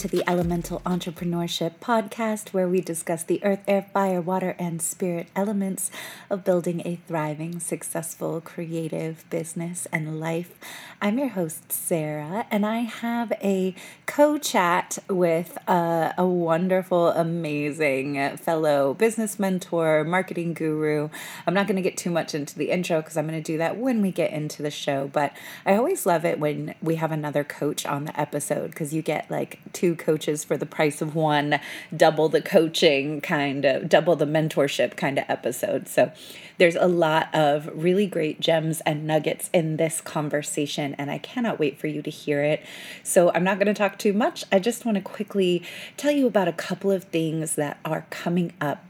to the Elemental Entrepreneurship Podcast, where we discuss the earth, air, fire, water, and spirit elements of building a thriving, successful, creative business and life. I'm your host, Sarah, and I have a co chat with a, a wonderful, amazing fellow business mentor, marketing guru. I'm not going to get too much into the intro because I'm going to do that when we get into the show, but I always love it when we have another coach on the episode because you get like two coaches for the price of one, double the coaching kind of, double the mentorship kind of episode. So there's a lot of really great gems and nuggets in this conversation, and I cannot wait for you to hear it. So I'm not going to talk too much. I just want to quickly tell you about a couple of things that are coming up.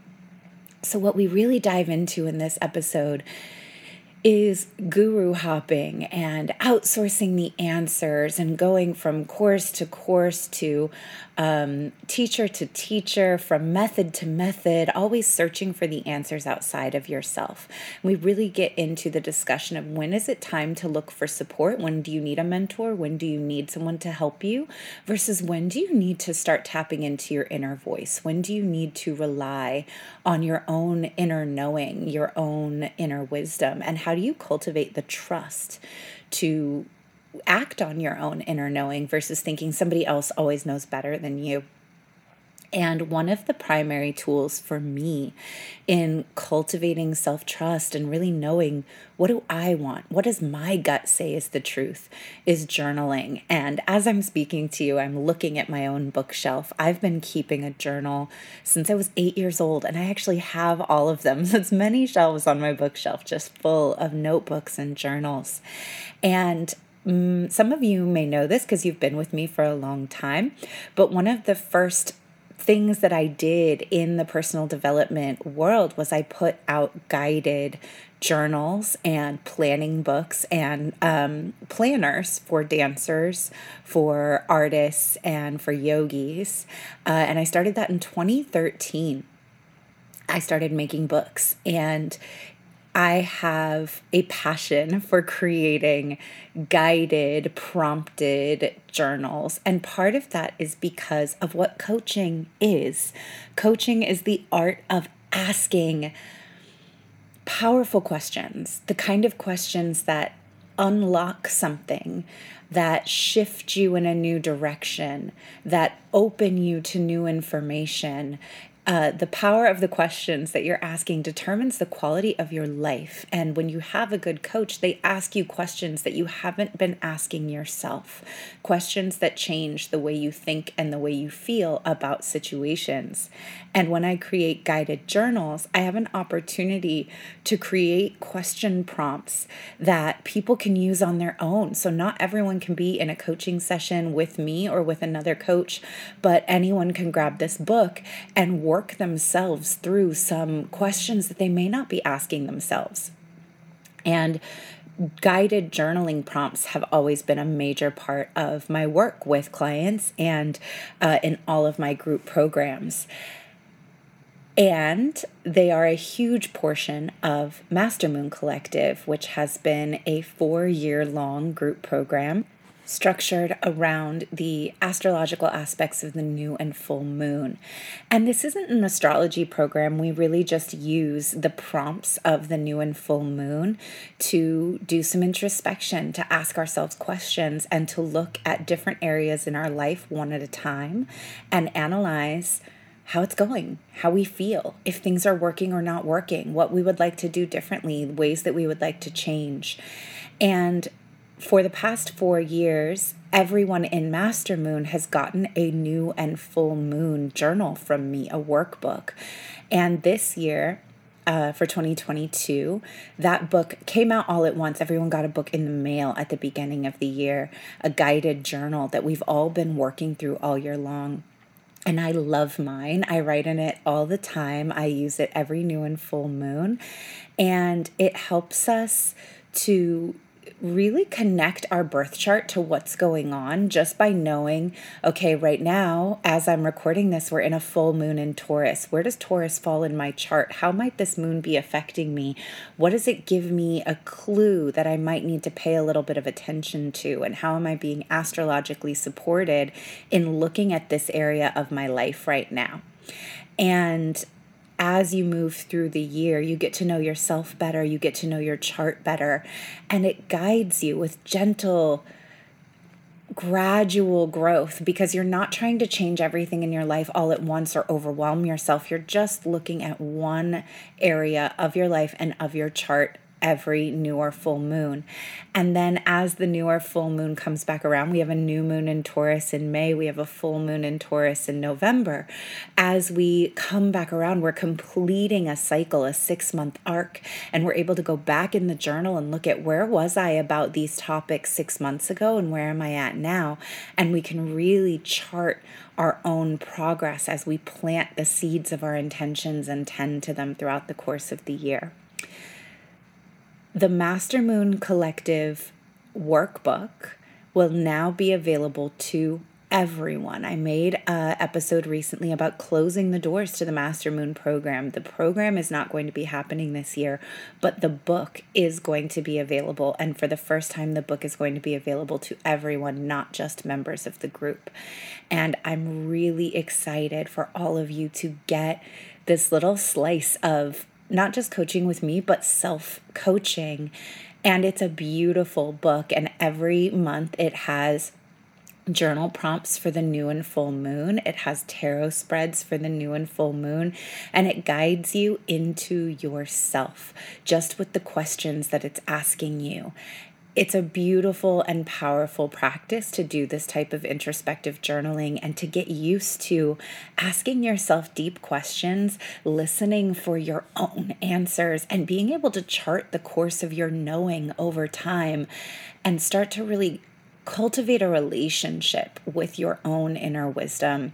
So, what we really dive into in this episode is guru hopping and outsourcing the answers and going from course to course to um, teacher to teacher, from method to method, always searching for the answers outside of yourself. We really get into the discussion of when is it time to look for support? When do you need a mentor? When do you need someone to help you? Versus when do you need to start tapping into your inner voice? When do you need to rely on your own inner knowing, your own inner wisdom? And how do you cultivate the trust to act on your own inner knowing versus thinking somebody else always knows better than you. And one of the primary tools for me in cultivating self trust and really knowing what do I want? What does my gut say is the truth? Is journaling. And as I'm speaking to you, I'm looking at my own bookshelf. I've been keeping a journal since I was eight years old, and I actually have all of them. So it's many shelves on my bookshelf just full of notebooks and journals. And Mm, some of you may know this because you've been with me for a long time, but one of the first things that I did in the personal development world was I put out guided journals and planning books and um, planners for dancers, for artists, and for yogis. Uh, and I started that in 2013. I started making books and I have a passion for creating guided, prompted journals. And part of that is because of what coaching is. Coaching is the art of asking powerful questions, the kind of questions that unlock something, that shift you in a new direction, that open you to new information, uh, the power of the questions that you're asking determines the quality of your life. And when you have a good coach, they ask you questions that you haven't been asking yourself, questions that change the way you think and the way you feel about situations. And when I create guided journals, I have an opportunity to create question prompts that people can use on their own. So, not everyone can be in a coaching session with me or with another coach, but anyone can grab this book and work themselves through some questions that they may not be asking themselves. And guided journaling prompts have always been a major part of my work with clients and uh, in all of my group programs. And they are a huge portion of Master Moon Collective, which has been a four year long group program structured around the astrological aspects of the new and full moon. And this isn't an astrology program. We really just use the prompts of the new and full moon to do some introspection, to ask ourselves questions, and to look at different areas in our life one at a time and analyze how it's going, how we feel, if things are working or not working, what we would like to do differently, ways that we would like to change. And for the past four years, everyone in Master Moon has gotten a new and full moon journal from me, a workbook. And this year, uh, for 2022, that book came out all at once. Everyone got a book in the mail at the beginning of the year, a guided journal that we've all been working through all year long. And I love mine. I write in it all the time. I use it every new and full moon. And it helps us to really connect our birth chart to what's going on just by knowing, okay, right now, as I'm recording this, we're in a full moon in Taurus. Where does Taurus fall in my chart? How might this moon be affecting me? What does it give me a clue that I might need to pay a little bit of attention to? And how am I being astrologically supported in looking at this area of my life right now? And as you move through the year, you get to know yourself better, you get to know your chart better, and it guides you with gentle, gradual growth because you're not trying to change everything in your life all at once or overwhelm yourself. You're just looking at one area of your life and of your chart every new or full moon. And then as the new or full moon comes back around, we have a new moon in Taurus in May, we have a full moon in Taurus in November. As we come back around, we're completing a cycle, a six month arc, and we're able to go back in the journal and look at where was I about these topics six months ago and where am I at now? And we can really chart our own progress as we plant the seeds of our intentions and tend to them throughout the course of the year the Master Moon Collective workbook will now be available to everyone. I made a episode recently about closing the doors to the Master Moon program. The program is not going to be happening this year, but the book is going to be available. And for the first time, the book is going to be available to everyone, not just members of the group. And I'm really excited for all of you to get this little slice of not just coaching with me, but self coaching. And it's a beautiful book. And every month it has journal prompts for the new and full moon. It has tarot spreads for the new and full moon, and it guides you into yourself just with the questions that it's asking you it's a beautiful and powerful practice to do this type of introspective journaling and to get used to asking yourself deep questions, listening for your own answers, and being able to chart the course of your knowing over time and start to really cultivate a relationship with your own inner wisdom.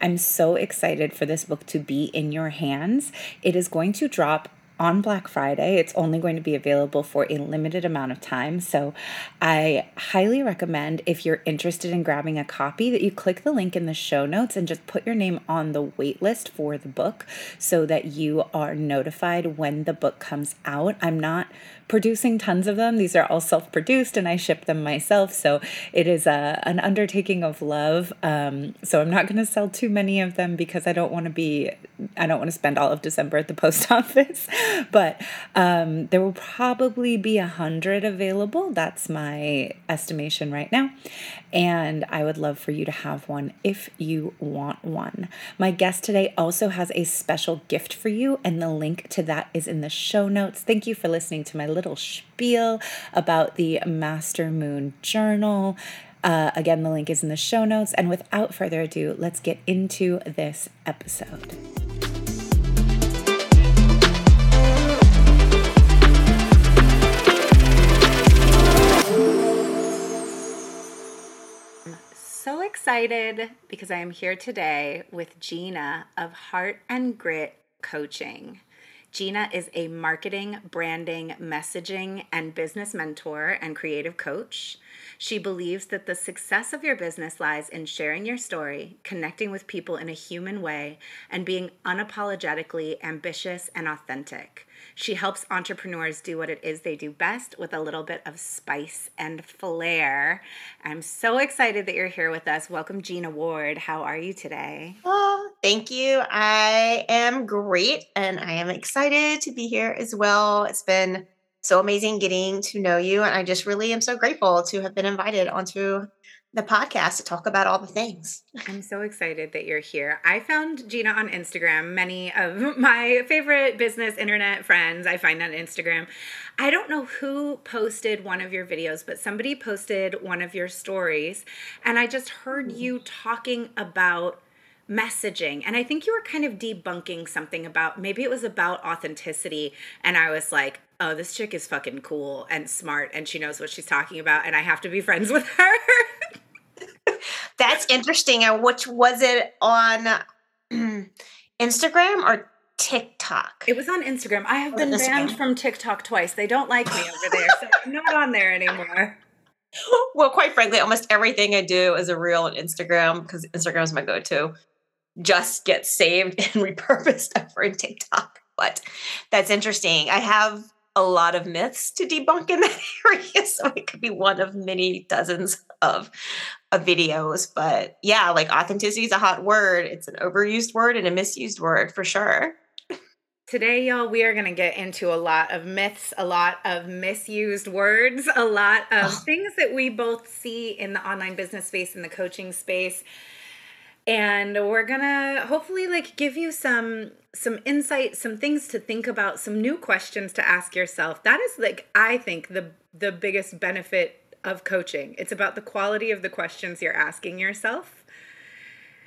I'm so excited for this book to be in your hands. It is going to drop on Black Friday. It's only going to be available for a limited amount of time. So I highly recommend if you're interested in grabbing a copy that you click the link in the show notes and just put your name on the wait list for the book so that you are notified when the book comes out. I'm not producing tons of them. These are all self produced and I ship them myself. So it is a, an undertaking of love. Um, so I'm not going to sell too many of them because I don't want to be, I don't want to spend all of December at the post office. But um, there will probably be a hundred available. That's my estimation right now. And I would love for you to have one if you want one. My guest today also has a special gift for you, and the link to that is in the show notes. Thank you for listening to my little spiel about the Master Moon Journal. Uh, again, the link is in the show notes. And without further ado, let's get into this episode. so excited because I am here today with Gina of Heart and Grit Coaching. Gina is a marketing, branding, messaging, and business mentor and creative coach. She believes that the success of your business lies in sharing your story, connecting with people in a human way, and being unapologetically ambitious and authentic. She helps entrepreneurs do what it is they do best with a little bit of spice and flair. I'm so excited that you're here with us. Welcome, Gina Ward. How are you today? Oh, thank you. I am great and I am excited to be here as well. It's been so amazing getting to know you. And I just really am so grateful to have been invited onto the podcast to talk about all the things. I'm so excited that you're here. I found Gina on Instagram. Many of my favorite business internet friends I find on Instagram. I don't know who posted one of your videos, but somebody posted one of your stories, and I just heard mm. you talking about messaging. And I think you were kind of debunking something about maybe it was about authenticity. And I was like, oh, this chick is fucking cool and smart and she knows what she's talking about, and I have to be friends with her. That's interesting. And which was it on Instagram or TikTok? It was on Instagram. I have it been banned from TikTok twice. They don't like me over there, so I'm not on there anymore. well, quite frankly, almost everything I do is a reel on Instagram because Instagram is my go-to. Just gets saved and repurposed over in TikTok. But that's interesting. I have a lot of myths to debunk in that area, so it could be one of many dozens of, of videos. But yeah, like authenticity is a hot word. It's an overused word and a misused word for sure. Today, y'all, we are going to get into a lot of myths, a lot of misused words, a lot of Ugh. things that we both see in the online business space, in the coaching space. And we're to hopefully like give you some some insight, some things to think about, some new questions to ask yourself. That is like I think the the biggest benefit of coaching. It's about the quality of the questions you're asking yourself.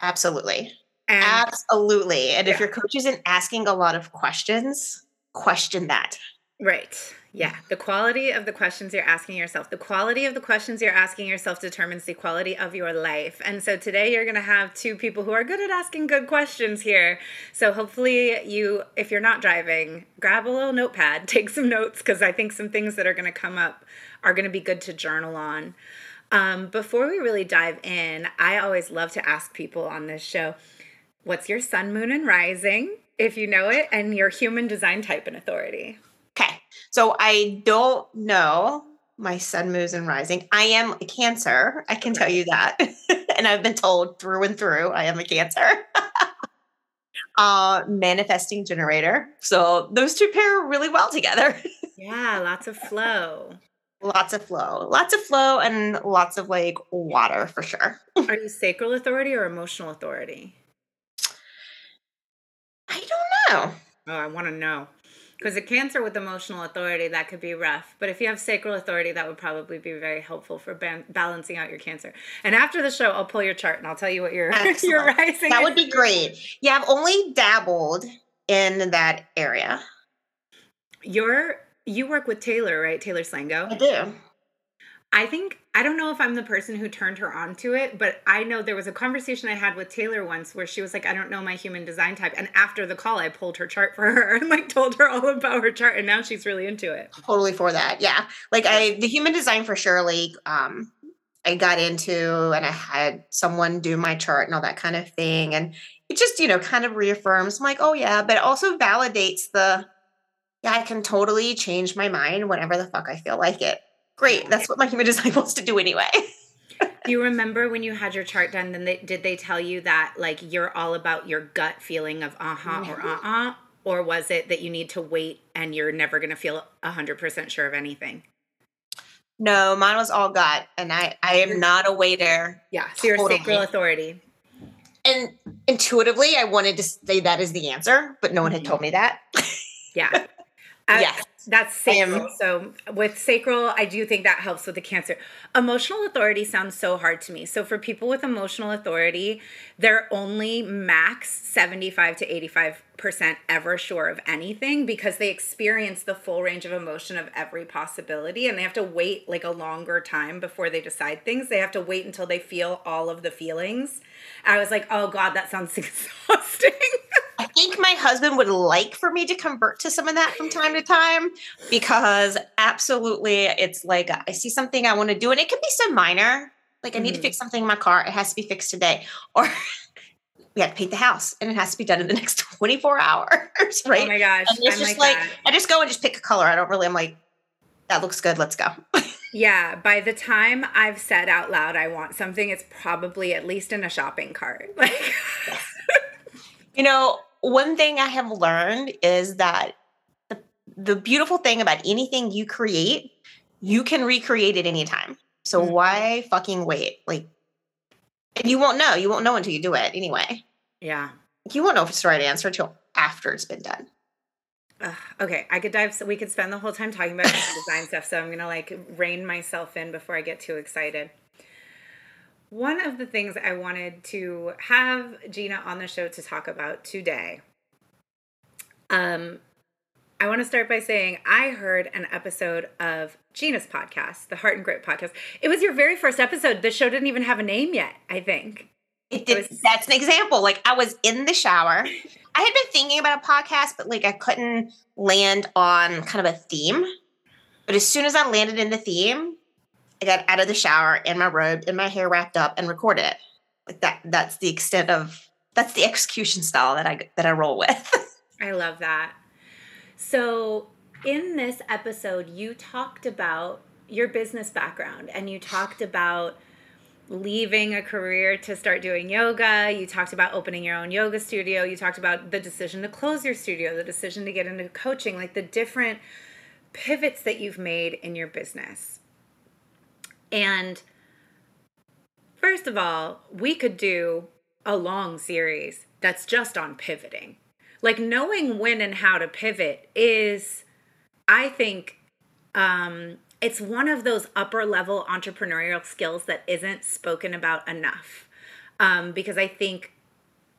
Absolutely. And Absolutely. And if your coach isn't asking a lot of questions, question that. Right. Yeah. The quality of the questions you're asking yourself. The quality of the questions you're asking yourself determines the quality of your life. And so today you're going to have two people who are good at asking good questions here. So hopefully you if you're not driving, grab a little notepad, take some notes cuz I think some things that are going to come up are going to be good to journal on. Um, before we really dive in, I always love to ask people on this show, what's your sun, moon, and rising, if you know it, and your human design type and authority? So I don't know my sun, moons, and rising. I am a Cancer. I can tell you that. and I've been told through and through I am a Cancer. uh, manifesting generator. So those two pair really well together. Yeah, lots of flow. lots of flow, lots of flow, and lots of like water for sure. Are you sacral authority or emotional authority? I don't know. Oh, I want to know. Because a cancer with emotional authority, that could be rough. But if you have sacral authority, that would probably be very helpful for ban- balancing out your cancer. And after the show, I'll pull your chart and I'll tell you what your, your Excellent. rising That would be great. Yeah, I've only dabbled in that area. You're, you work with Taylor, right? Taylor Slango. I do. I think I don't know if I'm the person who turned her on to it, but I know there was a conversation I had with Taylor once where she was like, "I don't know my human design type," and after the call, I pulled her chart for her and like told her all about her chart, and now she's really into it. totally for that. Yeah. Like I the human design for like um I got into and I had someone do my chart and all that kind of thing. And it just, you know, kind of reaffirms I'm like, oh yeah, but it also validates the yeah, I can totally change my mind whenever the fuck I feel like it. Great. That's what my human design wants to do anyway. Do you remember when you had your chart done? Then they, did they tell you that like you're all about your gut feeling of uh huh or uh uh, or was it that you need to wait and you're never gonna feel hundred percent sure of anything? No, mine was all gut. And I I am not a waiter. Yeah, so you're Totally. sacral authority. And intuitively I wanted to say that is the answer, but no one had told me that. Yeah. I- Yes. That's am- sacral. So with sacral, I do think that helps with the cancer. Emotional authority sounds so hard to me. So for people with emotional authority, they're only max 75 to 85% ever sure of anything because they experience the full range of emotion of every possibility and they have to wait like a longer time before they decide things. They have to wait until they feel all of the feelings. I was like, "Oh god, that sounds exhausting." I think my husband would like for me to convert to some of that from time to time because absolutely it's like I see something I want to do and it could be so minor. Like I need to Mhm. fix something in my car, it has to be fixed today. Or we have to paint the house and it has to be done in the next 24 hours, right? Oh my gosh. and it's I'm just like, like. I just go and just pick a color. I don't really I'm like that looks good, let's go. Yeah, by the time I've said out loud I want something, it's probably at least in a shopping cart. Like You know, one thing I have learned is that the, the beautiful thing about anything you create, you can recreate it anytime. So Mhm. why fucking wait? Like, and you won't know. You won't know until you do it anyway. Yeah. You won't know if it's the right answer until after it's been done. Ugh, okay, I could dive. So we could spend the whole time talking about design stuff. So I'm gonna like rein myself in before I get too excited. One of the things I wanted to have Gina on the show to talk about today. Um, I want to start by saying I heard an episode of Gina's podcast, the Heart and Grit podcast. It was your very first episode. The show didn't even have a name yet. I think. It did, was- that's an example. Like I was in the shower I had been thinking about a podcast, but like I couldn't land on kind of a theme. But as soon as I landed in the theme, I got out of the shower in my robe and my hair wrapped up and recorded it. Like that that's the extent of that's the execution style that I that I roll with. I love that. So, in this episode, you talked about your business background and you talked about leaving a career to start doing yoga. You talked about opening your own yoga studio. You talked about the decision to close your studio, the decision to get into coaching, like the different pivots that you've made in your business. And first of all, we could do a long series that's just on pivoting. Like knowing when and how to pivot is, I think, um, it's one of those upper level entrepreneurial skills that isn't spoken about enough. Um, because I think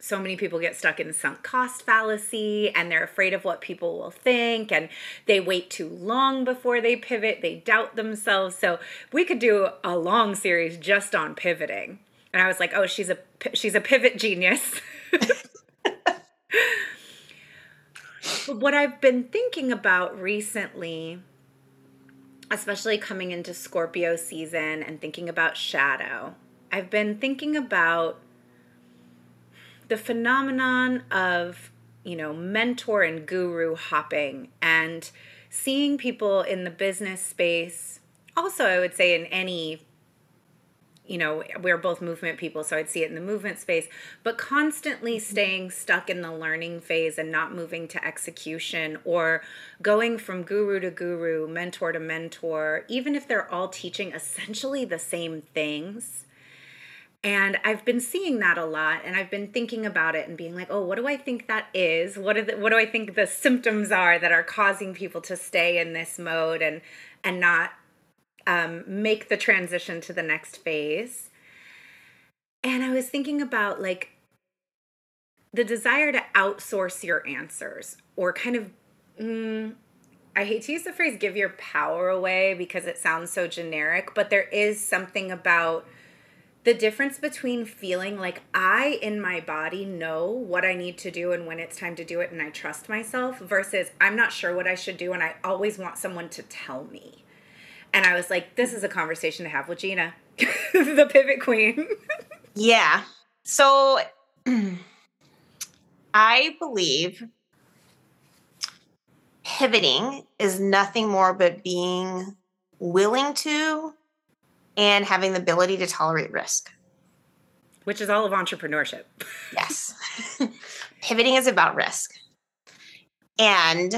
so many people get stuck in sunk cost fallacy and they're afraid of what people will think and they wait too long before they pivot. They doubt themselves. So we could do a long series just on pivoting. And i was like oh she's a she's a pivot genius. What i've been thinking about recently especially coming into Scorpio season and thinking about shadow, I've been thinking about the phenomenon of, you know, mentor and guru hopping and seeing people in the business space. Also, I would say in any you know, we're both movement people, so I'd see it in the movement space, but constantly staying stuck in the learning phase and not moving to execution or going from guru to guru, mentor to mentor, even if they're all teaching essentially the same things. And I've been seeing that a lot and I've been thinking about it and being like, "Oh, what do I think that is? What are the, what do I think the symptoms are that are causing people to stay in this mode and and not um, make the transition to the next phase. And I was thinking about like the desire to outsource your answers or kind of, mm, I hate to use the phrase give your power away because it sounds so generic, but there is something about the difference between feeling like I in my body know what I need to do and when it's time to do it and I trust myself versus I'm not sure what I should do and I always want someone to tell me. And I was like, this is a conversation to have with Gina, the pivot queen. yeah. So I believe pivoting is nothing more but being willing to and having the ability to tolerate risk. Which is all of entrepreneurship. yes. Pivoting is about risk. And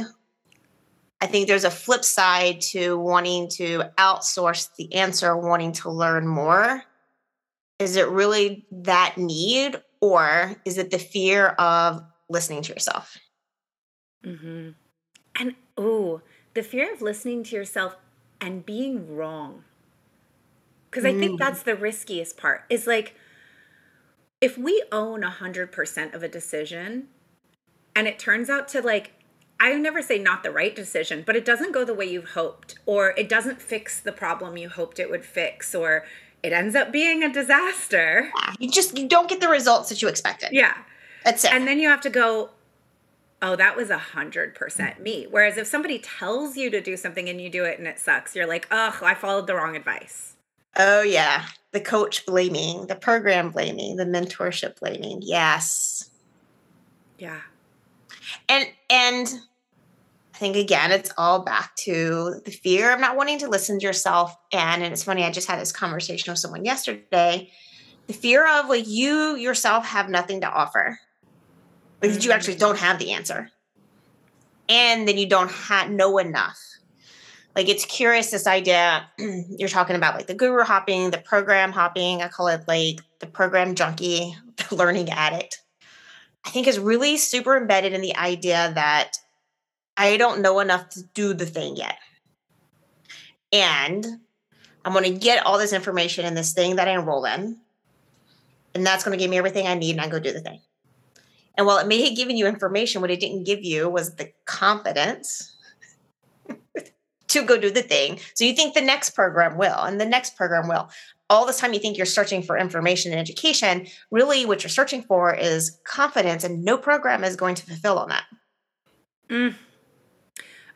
I think there's a flip side to wanting to outsource the answer, wanting to learn more. Is it really that need, or is it the fear of listening to yourself? Mm-hmm. And oh, the fear of listening to yourself and being wrong. Because I think mm. that's the riskiest part. Is like, if we own 100% of a decision and it turns out to like I never say not the right decision, but it doesn't go the way you hoped, or it doesn't fix the problem you hoped it would fix, or it ends up being a disaster. Yeah, you just you don't get the results that you expected. Yeah. That's it. And then you have to go, oh, that was a hundred percent me. Whereas if somebody tells you to do something and you do it and it sucks, you're like, oh, I followed the wrong advice. Oh yeah. The coach blaming, the program blaming, the mentorship blaming. Yes. Yeah. And and I think again, it's all back to the fear of not wanting to listen to yourself. And, and it's funny, I just had this conversation with someone yesterday. The fear of like you yourself have nothing to offer. Like mm-hmm. you actually don't have the answer. And then you don't have know enough. Like it's curious this idea you're talking about like the guru hopping, the program hopping, I call it like the program junkie, the learning addict. I think is really super embedded in the idea that I don't know enough to do the thing yet. And I'm going to get all this information in this thing that I enroll in. And that's going to give me everything I need and I go do the thing. And while it may have given you information, what it didn't give you was the confidence to go do the thing. So you think the next program will, and the next program will. all this time you think you're searching for information and education, really what you're searching for is confidence, and no program is going to fulfill on that. Mm.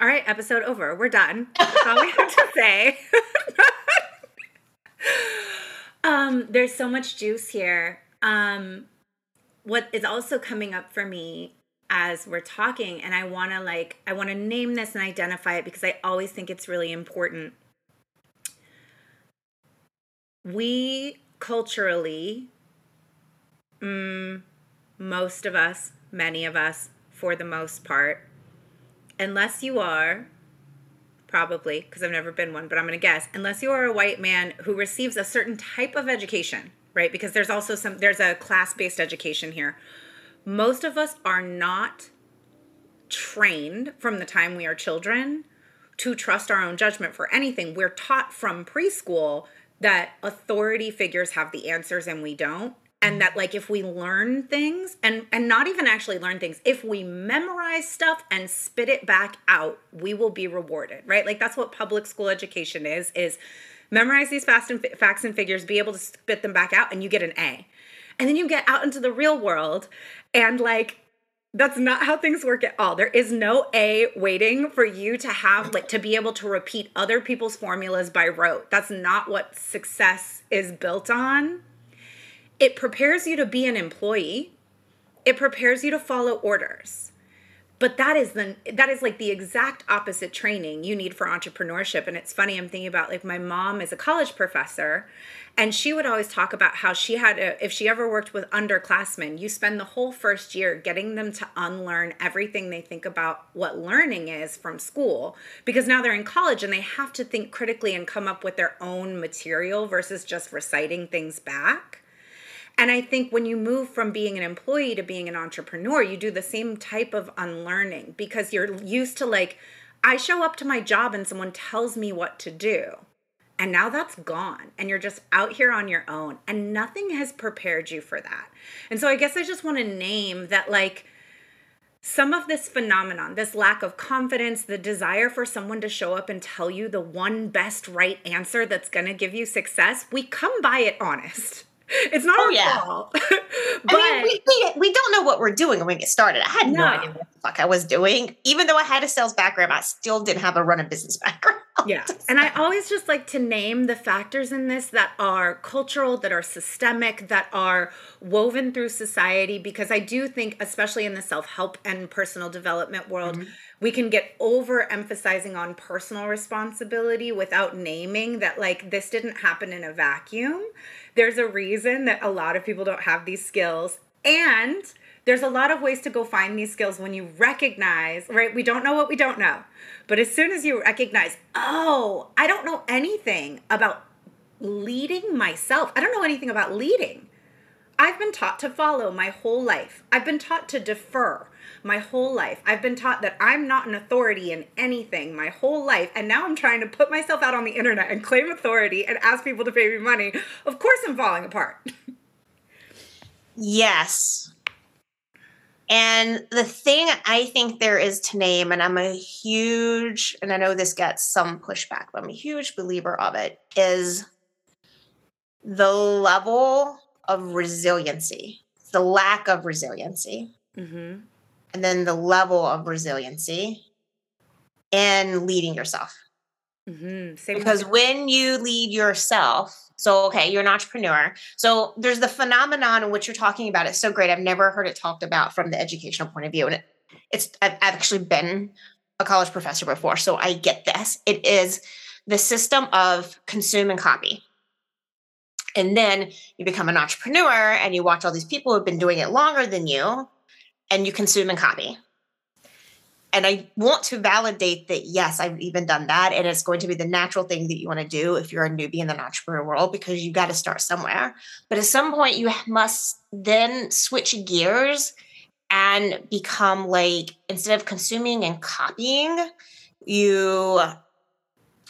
All right, episode over. We're done. That's all we have to say. um, there's so much juice here. Um, what is also coming up for me as we're talking, and I want to like, I want to name this and identify it because I always think it's really important. We culturally, mm, most of us, many of us, for the most part, unless you are probably because I've never been one, but I'm going to guess, unless you are a white man who receives a certain type of education, right? Because there's also some there's a class-based education here. Most of us are not trained from the time we are children to trust our own judgment for anything. We're taught from preschool that authority figures have the answers and we don't. And that like if we learn things and and not even actually learn things if we memorize stuff and spit it back out we will be rewarded right? Like that's what public school education is is memorize these fast and facts and figures be able to spit them back out and you get an a. And then you get out into the real world and like that's not how things work at all. There is no A waiting for you to have, like, to be able to repeat other people's formulas by rote. That's not what success is built on it prepares you to be an employee it prepares you to follow orders but that is the that is like the exact opposite training you need for entrepreneurship. And it's funny i'm thinking about like my mom is a college professor and she would always talk about how she had a, if she ever worked with underclassmen you spend the whole first year getting them to unlearn everything they think about what learning is from school because now they're in college and they have to think critically and come up with their own material versus just reciting things back and I think when you move from being an employee to being an entrepreneur, you do the same type of unlearning because you're used to like, I show up to my job and someone tells me what to do. And now that's gone. And you're just out here on your own. And nothing has prepared you for that. And so I guess I just want to name that, like, some of this phenomenon, this lack of confidence, the desire for someone to show up and tell you the one best right answer that's going to give you success, we come by it honest. It's not oh, our yeah. fault. but I mean, we, we, we, don't know what we're doing when we get started. I had no. no. idea what the fuck I was doing. Even though I had a sales background, I still didn't have a run a business background. Yeah. And I always just like to name the factors in this that are cultural, that are systemic, that are woven through society, because I do think, especially in the self help and personal development world, mm-hmm we can get over emphasizing on personal responsibility without naming that like this didn't happen in a vacuum there's a reason that a lot of people don't have these skills. And there's a lot of ways to go find these skills when you recognize, right? We don't know what we don't know. But as soon as you recognize, oh, I don't know anything about leading myself, I don't know anything about leading. I've been taught to follow my whole life. I've been taught to defer my whole life. I've been taught that I'm not an authority in anything my whole life. And now I'm trying to put myself out on the internet and claim authority and ask people to pay me money. Of course, I'm falling apart. yes. And the thing I think there is to name, and I'm a huge, and I know this gets some pushback, but I'm a huge believer of it, is the level of resiliency, the lack of resiliency. Mm-hmm and then the level of resiliency and leading yourself. Mm-hmm. because when you lead yourself, so okay, you're an entrepreneur. So there's the phenomenon in which you're talking about. It's so great. I've never heard it talked about from the educational point of view, and it, it's I've, I've actually been a college professor before, so I get this. It is the system of consume and copy. And then you become an entrepreneur and you watch all these people who've been doing it longer than you and you consume and copy. And I want to validate that, yes, I've even done that. And it's going to be the natural thing that you want to do if you're a newbie in the entrepreneur world because you got to start somewhere. But at some point, you must then switch gears and become like, instead of consuming and copying, you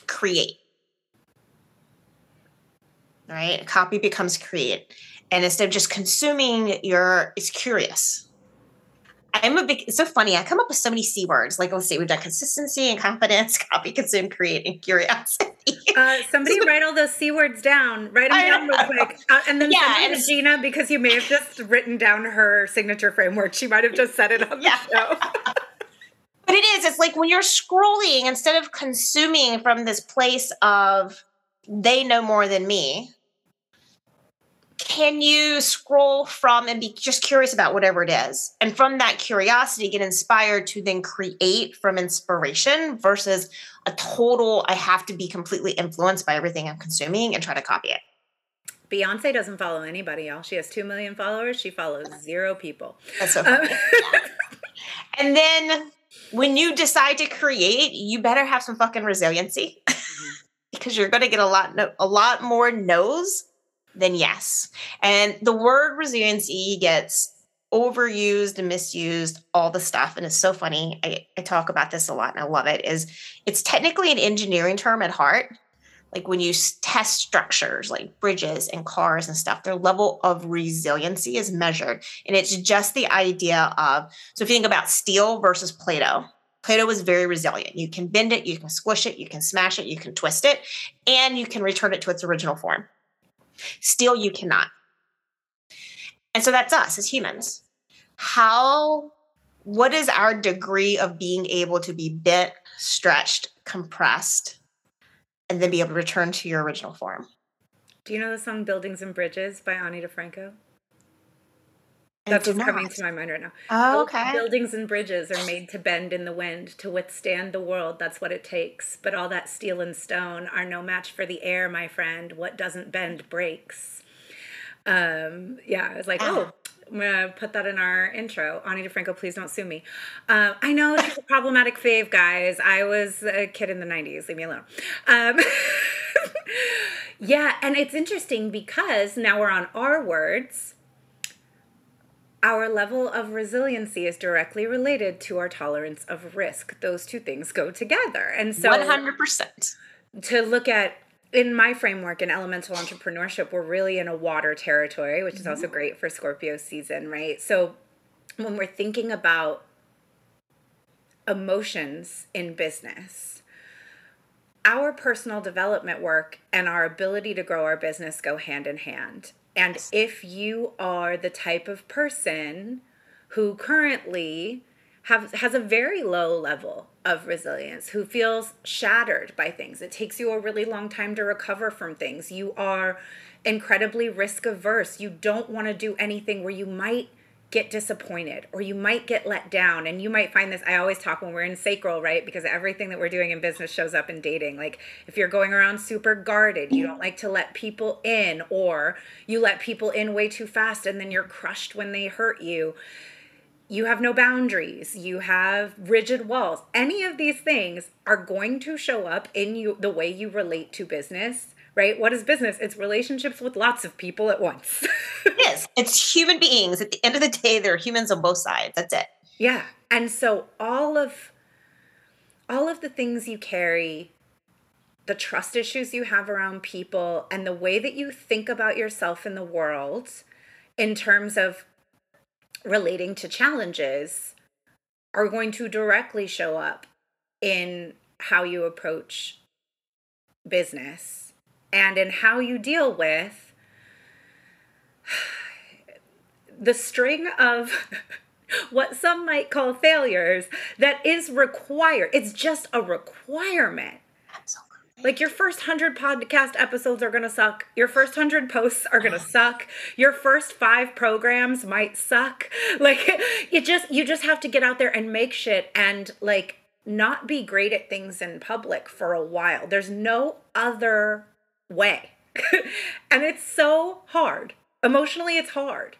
create. Right? Copy becomes create. And instead of just consuming, you're it's curious I'm a big, it's so funny. I come up with so many C words. Like, let's see, we've done consistency and confidence, copy, consume, create, and curiosity. Uh, somebody write all those C words down. Write them down real quick. Uh, and then Yeah, send them to Gina because you may have just written down her signature framework. She might have just said it on the Yeah. show. But it is, it's like when you're scrolling, instead of consuming from this place of they know more than me, can you scroll from and be just curious about whatever it is? And from that curiosity, get inspired to then create from inspiration versus a total, I have to be completely influenced by everything I'm consuming and try to copy it. Beyonce doesn't follow anybody, y'all. She has 2 million followers. She follows zero people. That's so Um, funny. And then when you decide to create, you better have some fucking resiliency because you're going to get a lot no, a lot more no's than yes. And the word resiliency gets overused and misused all the stuff and it's so funny. I, I talk about this a lot and I love it is it's technically an engineering term at heart. Like when you test structures like bridges and cars and stuff, their level of resiliency is measured. And it's just the idea of so if you think about steel versus Play-Doh, Play-Doh is very resilient. You can bend it, you can squish it, you can smash it, you can twist it, and you can return it to its original form. Steel, you cannot. And so that's us as humans. How, what is our degree of being able to be bent, stretched, compressed, and then be able to return to your original form? Do you know the song Buildings and Bridges by Ani DiFranco? That's what's coming to my mind right now. Oh, okay. Buildings and bridges are made to bend in the wind, to withstand the world. That's what it takes. But all that steel and stone are no match for the air, my friend. What doesn't bend breaks. Um, yeah, I was like, oh, I'm gonna put that in our intro. Ani DiFranco, please don't sue me. Um, I know she's a problematic fave, guys. I was a kid in the '90s. Leave me alone. Um, yeah, and it's interesting because now we're on our words our level of resiliency is directly related to our tolerance of risk. Those two things go together. And so 100%. to look at in my framework in elemental entrepreneurship, we're really in a water territory, which is also great for Scorpio season, right? So when we're thinking about emotions in business, our personal development work and our ability to grow our business go hand in hand. And if you are the type of person who currently have has a very low level of resilience, who feels shattered by things, it takes you a really long time to recover from things. You are incredibly risk averse. You don't want to do anything where you might get disappointed or you might get let down. And you might find this i always talk when we're in sacral right? Because everything that we're doing in business shows up in dating. Like if you're going around super guarded you don't like to let people in or you let people in way too fast and then you're crushed when they hurt you. You have no boundaries. You have rigid walls. Any of these things are going to show up in you the way you relate to business right what is business it's relationships with lots of people at once It is. It's human beings. At the end of the day, they're humans on both sides. That's it. Yeah. And so all of all of the things you carry, the trust issues you have around people and the way that you think about yourself in the world in terms of relating to challenges are going to directly show up in how you approach business and in how you deal with the string of what some might call failures that is required. It's just a requirement. Absolutely. Like your first 100 podcast episodes are going to suck. Your first 100 posts are going to suck. Your first 5 programs might suck. Like you just you just have to get out there and make shit and like not be great at things in public for a while. There's no other way. and it's so hard. Emotionally it's hard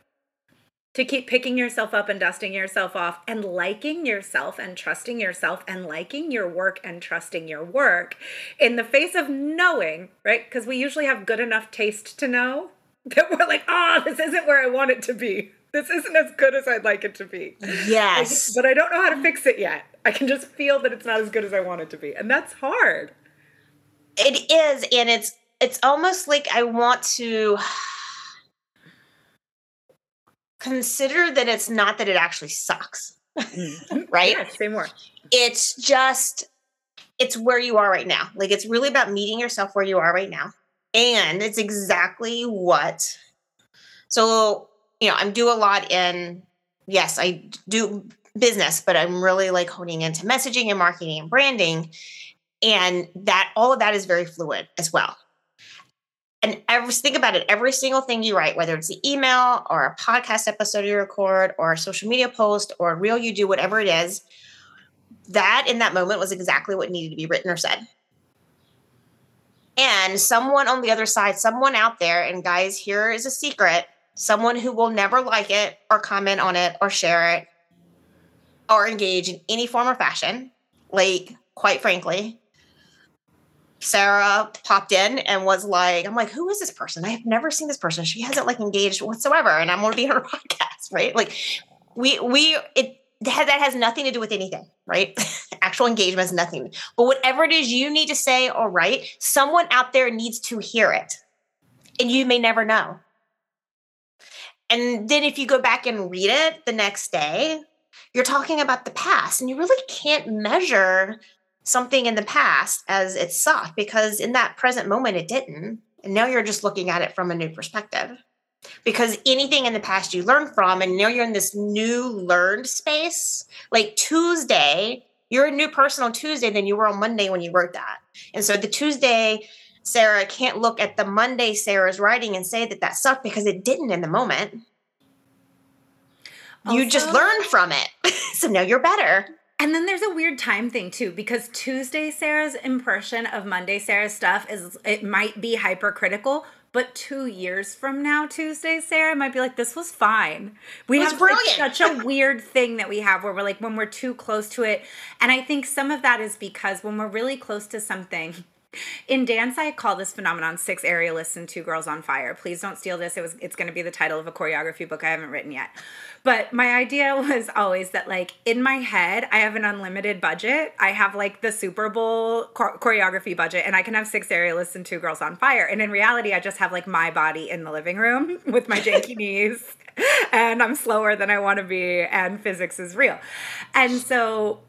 to keep picking yourself up and dusting yourself off and liking yourself and trusting yourself and liking your work and trusting your work in the face of knowing, right? Because we usually have good enough taste to know that we're like, oh, this isn't where I want it to be. This isn't as good as I'd like it to be. Yes. But I don't know how to fix it yet. I can just feel that it's not as good as I want it to be. And that's hard. It is, and it's it's almost like I want to consider that it's not that it actually sucks. mm-hmm. right? Yeah, say more. It's just, it's where you are right now. Like it's really about meeting yourself where you are right now. And it's exactly what. So, you know, I'm do a lot in, yes, I do business, but I'm really like honing into messaging and marketing and branding. And that all of that is very fluid as well. And every think about it, every single thing you write, whether it's an email or a podcast episode you record or a social media post or a reel you do, whatever it is, that in that moment was exactly what needed to be written or said. And someone on the other side, someone out there, and guys, here is a secret someone who will never like it or comment on it or share it or engage in any form or fashion. Like, quite frankly, Sarah popped in and was like, I'm like, who is this person? I have never seen this person. She hasn't like engaged whatsoever. And I'm gonna be her podcast, right? Like we we it that has nothing to do with anything, right? Actual engagement has nothing. But whatever it is you need to say or write, someone out there needs to hear it. And you may never know. And then if you go back and read it the next day, you're talking about the past and you really can't measure something in the past as it sucked because in that present moment it didn't. And now you're just looking at it from a new perspective. Because anything in the past you learned from, and now you're in this new learned space. Like Tuesday, you're a new person on Tuesday than you were on Monday when you wrote that. And so the Tuesday Sarah can't look at the Monday Sarah's writing and say that that sucked because it didn't in the moment. Also, you just learned from it. so now you're better. And then there's a weird time thing too, because Tuesday Sarah's impression of Monday Sarah's stuff is it might be hypercritical, but two years from now, Tuesday Sarah might be like, "This was fine." We have such a weird thing that we have where we're like, when we're too close to it, and I think some of that is because when we're really close to something, in dance, I call this phenomenon six aerialists and two girls on fire. Please don't steal this. It was it's going to be the title of a choreography book I haven't written yet. But my idea was always that like in my head, I have an unlimited budget. I have like the Super Bowl choreography budget and I can have six aerialists and two girls on fire. And in reality, I just have like my body in the living room with my janky knees and I'm slower than I want to be and physics is real. And so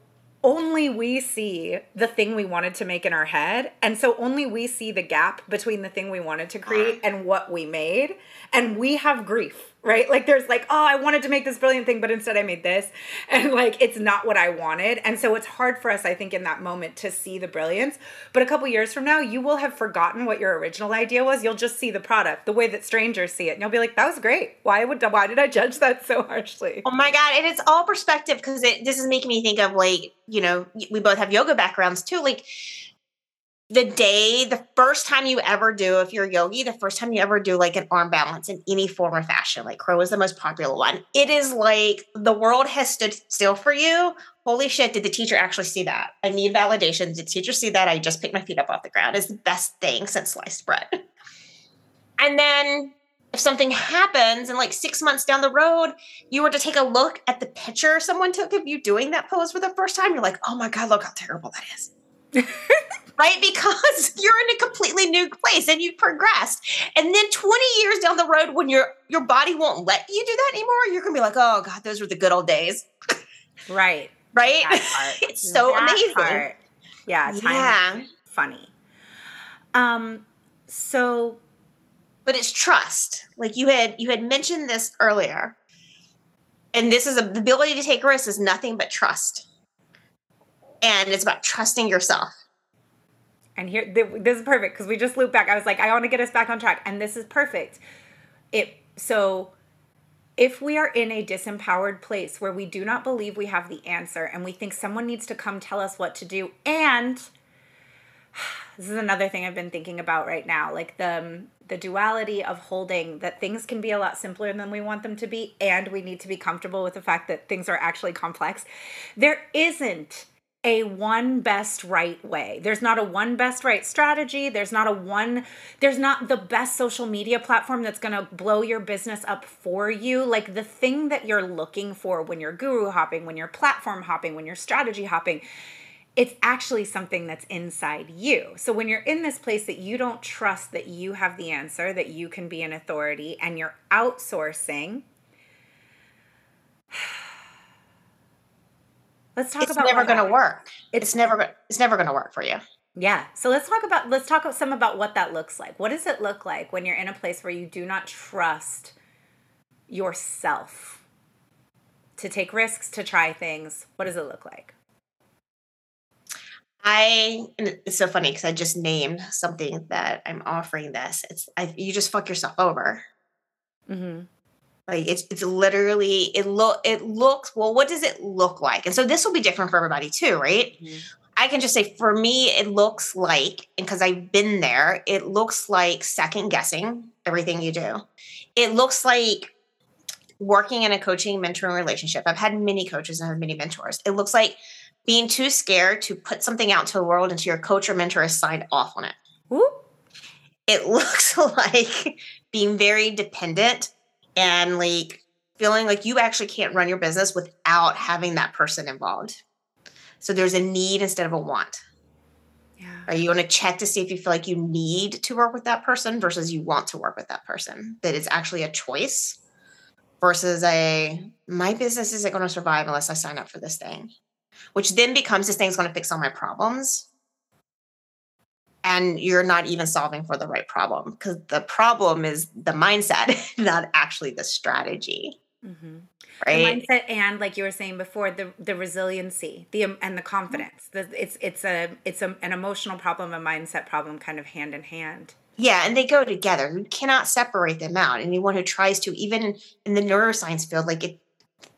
only we see the thing we wanted to make in our head. And so only we see the gap between the thing we wanted to create uh-huh. and what we made. And we have grief right? Like there's like, oh, I wanted to make this brilliant thing, but instead I made this. And like it's not what I wanted. And so it's hard for us, I think, in that moment to see the brilliance. But a couple years from now, you will have forgotten what your original idea was. You'll just see the product the way that strangers see it. And you'll be like, that was great. Why would why did I judge that so harshly? Oh my God. And it's all perspective because it this is making me think of like, you know, we both have yoga backgrounds too. Like the day, the first time you ever do, if you're a yogi, the first time you ever do like an arm balance in any form or fashion, like crow is the most popular one. It is like the world has stood still for you. Holy shit, did the teacher actually see that? I need validation. Did the teacher see that? I just picked my feet up off the ground. It's the best thing since sliced bread. And then if something happens and like six months down the road, you were to take a look at the picture someone took of you doing that pose for the first time, you're like, oh my God, look how terrible that is. Right? Because you're in a completely new place and you've progressed. And then 20 years down the road, when your your body won't let you do that anymore, you're gonna be like, oh God, those were the good old days. Right. right? it's so that amazing. Part. Yeah, yeah. funny. Um, so but it's trust. Like you had you had mentioned this earlier. And this is a, the ability to take risks is nothing but trust. And it's about trusting yourself and here this is perfect because we just loop back. I was like, I want to get us back on track, and this is perfect. It so if we are in a disempowered place where we do not believe we have the answer and we think someone needs to come tell us what to do and this is another thing I've been thinking about right now like the um, the duality of holding that things can be a lot simpler than we want them to be and we need to be comfortable with the fact that things are actually complex there isn't a one best right way. There's not a one best right strategy. There's not a one, there's not the best social media platform that's going to blow your business up for you. Like the thing that you're looking for when you're guru hopping, when you're platform hopping, when you're strategy hopping, it's actually something that's inside you. So when you're in this place that you don't trust that you have the answer, that you can be an authority, and you're outsourcing, Let's talk about it's about never going to work. It's- It's never it's never going to work for you. Yeah. So let's talk about let's talk some about what that looks like. What does it look like when you're in a place where you do not trust yourself to take risks, to try things? What does it look like? I and it's so funny because I just named something that I'm offering this. It's I, you just fuck yourself over. Mm-hmm. Like it's it's literally it look it looks well. What does it look like? And so this will be different for everybody too, right? Mm-hmm. I can just say for me, it looks like, and because I've been there, it looks like second guessing everything you do. It looks like working in a coaching mentoring relationship. I've had many coaches and had many mentors. It looks like being too scared to put something out to the world until your coach or mentor has signed off on it. Whoop. It looks like being very dependent and like feeling like you actually can't run your business without having that person involved. So there's a need instead of a want. Yeah. Are you going to check to see if you feel like you need to work with that person versus you want to work with that person? That it's actually a choice versus a my business isn't going to survive unless I sign up for this thing, which then becomes this thing's going to fix all my problems. And you're not even solving for the right problem because the problem is the mindset, not actually the strategy. Mm-hmm. Right. The mindset and like you were saying before, the the resiliency, the um, and the confidence. The, it's it's a it's a, an emotional problem, a mindset problem, kind of hand in hand. Yeah, and they go together. You cannot separate them out. Anyone who tries to, even in the neuroscience field, like it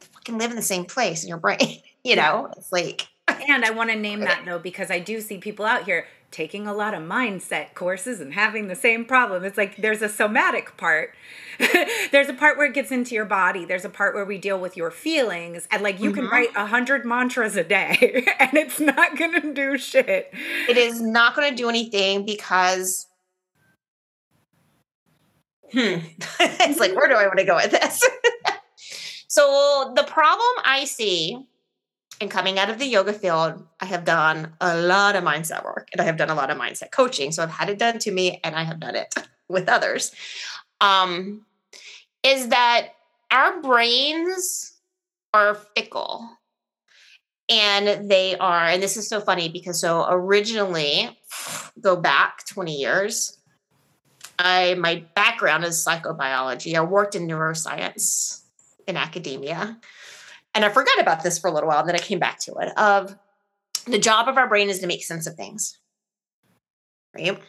fucking live in the same place in your brain. You know, it's like And I want to name that though because I do see people out here taking a lot of mindset courses and having the same problem. It's like there's a somatic part. there's a part where it gets into your body. There's a part where we deal with your feelings. And like you can Mhm. write a hundred mantras a day and it's not gonna do shit. it is not going to do anything because. Hmm. it's like, where do I want to go with this? so the problem I see in coming out of the yoga field, I have done a lot of mindset work and I have done a lot of mindset coaching. So I've had it done to me and I have done it with others. Um, is that our brains are fickle and they are and this is so funny because so originally go back 20 years i my background is psychobiology i worked in neuroscience in academia and i forgot about this for a little while and then i came back to it of the job of our brain is to make sense of things right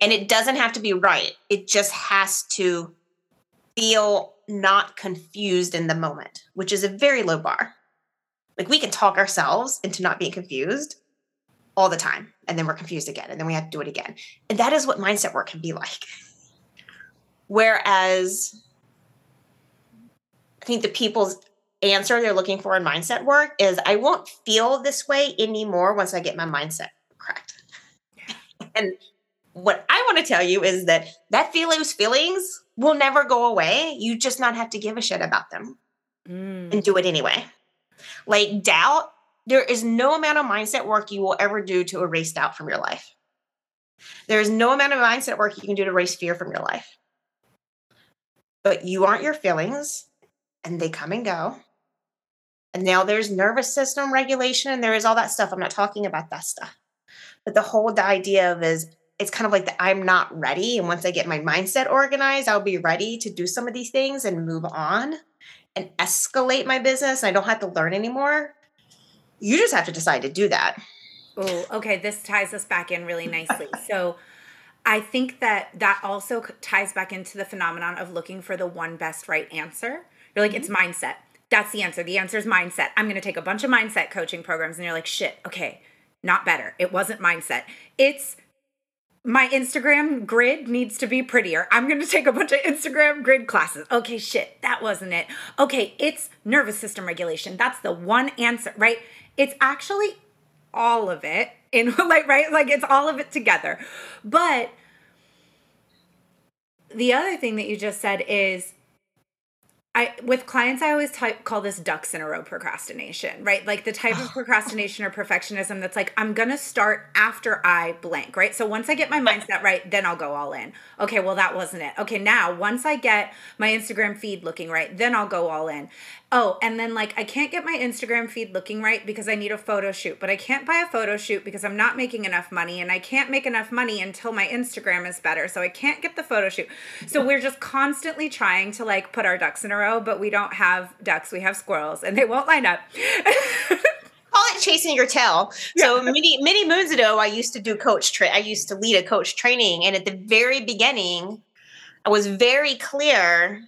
and it doesn't have to be right it just has to feel not confused in the moment which is a very low bar like we can talk ourselves into not being confused all the time. And then we're confused again. And then we have to do it again. And that is what mindset work can be like. Whereas I think the people's answer they're looking for in mindset work is I won't feel this way anymore once I get my mindset correct. and what I want to tell you is that that feelings feelings will never go away. You just not have to give a shit about them Mm. and do it anyway. Like doubt, there is no amount of mindset work you will ever do to erase doubt from your life. There is no amount of mindset work you can do to erase fear from your life. But you aren't your feelings, and they come and go. And now there's nervous system regulation, and there is all that stuff. I'm not talking about that stuff. But the whole idea of is it's kind of like the I'm not ready. And once I get my mindset organized, I'll be ready to do some of these things and move on and escalate my business. I don't have to learn anymore. You just have to decide to do that. Oh, okay. This ties us back in really nicely. So, I think that that also ties back into the phenomenon of looking for the one best right answer. You're like, it's mm-hmm. mindset. That's the answer. The answer is mindset. I'm going to take a bunch of mindset coaching programs, and you're like, shit, okay, not better. It wasn't mindset. It's my Instagram grid needs to be prettier. I'm going to take a bunch of Instagram grid classes. Okay, shit, that wasn't it. Okay, it's nervous system regulation. That's the one answer, right? It's actually all of it in like right like it's all of it together. But the other thing that you just said is I with clients I always type, call this ducks in a row procrastination, right? Like the type of procrastination or perfectionism that's like I'm going to start after I blank, right? So once I get my mindset right, then I'll go all in. Okay, well that wasn't it. Okay, now once I get my Instagram feed looking right, then I'll go all in. Oh, and then like I can't get my Instagram feed looking right because I need a photo shoot, but I can't buy a photo shoot because I'm not making enough money and I can't make enough money until my Instagram is better. So I can't get the photo shoot. So we're just constantly trying to like put our ducks in a row, but we don't have ducks, we have squirrels and they won't line up. Call it chasing your tail. Yeah. So many many moons ago, I used to do coach tra- I used to lead a coach training, and at the very beginning, I was very clear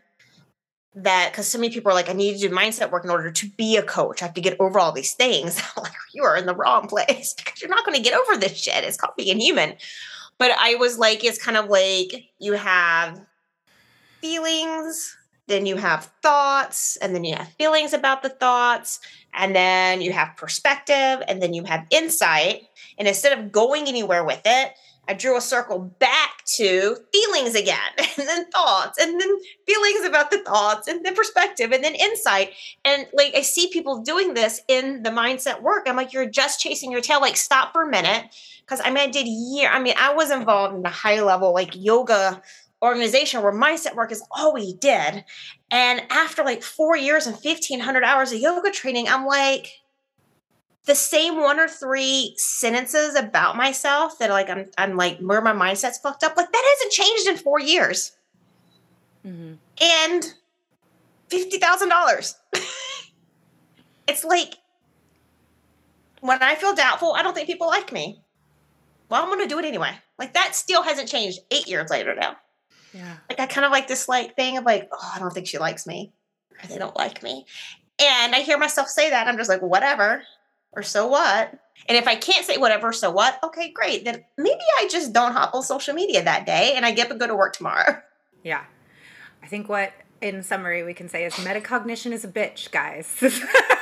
that because so many people are like, I need to do mindset work in order to be a coach. I have to get over all these things. I'm like, you are in the wrong place because you're not going to get over this shit. It's called being human. But I was like, it's kind of like you have feelings, then you have thoughts, and then you have feelings about the thoughts, and then you have perspective, and then you have insight. And instead of going anywhere with it, I drew a circle back to feelings again, and then thoughts, and then feelings about the thoughts, and then perspective, and then insight. And like I see people doing this in the mindset work. I'm like, you're just chasing your tail. Like, stop for a minute. Because I mean, I did year. I mean, I was involved in the high level like yoga organization where mindset work is all we did. And after like four years and 1500 hours of yoga training, I'm like, the same one or three sentences about myself that like I'm I'm like where my mindset's fucked up. Like that hasn't changed in four years. Mm-hmm. And fifty thousand dollars. it's like when I feel doubtful, I don't think people like me. Well, I'm gonna do it anyway. Like that still hasn't changed eight years later now. Yeah. Like I kind of like this like thing of like, oh, I don't think she likes me. Or they don't like me. And I hear myself say that. I'm just like, whatever or so what? And if I can't say whatever, so what? Okay, great. Then maybe I just don't hop on social media that day and I get to go to work tomorrow. Yeah. I think what in summary we can say is metacognition is a bitch, guys.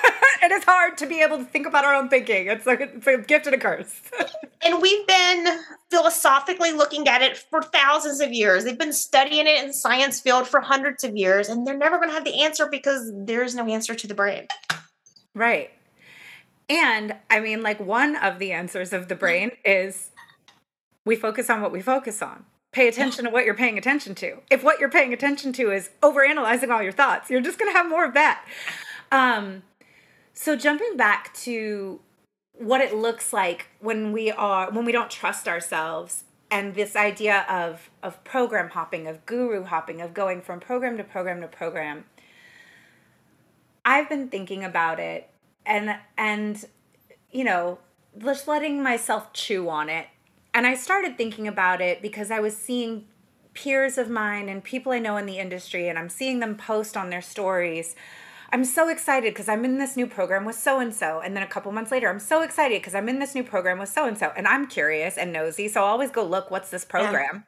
it is hard to be able to think about our own thinking. It's like it's a gift and a curse. and we've been philosophically looking at it for thousands of years. They've been studying it in science field for hundreds of years, and they're never going to have the answer because there's no answer to the brain. Right. And I mean, like, one of the answers of the brain is we focus on what we focus on. Pay attention to what you're paying attention to. If what you're paying attention to is overanalyzing all your thoughts, you're just going to have more of that. Um, so jumping back to what it looks like when we are when we don't trust ourselves and this idea of of program hopping, of guru hopping, of going from program to program to program. I've been thinking about it and and you know just letting myself chew on it and i started thinking about it because i was seeing peers of mine and people i know in the industry and i'm seeing them post on their stories i'm so excited because i'm in this new program with so and so and then a couple months later i'm so excited because i'm in this new program with so and so and i'm curious and nosy so i'll always go look what's this program?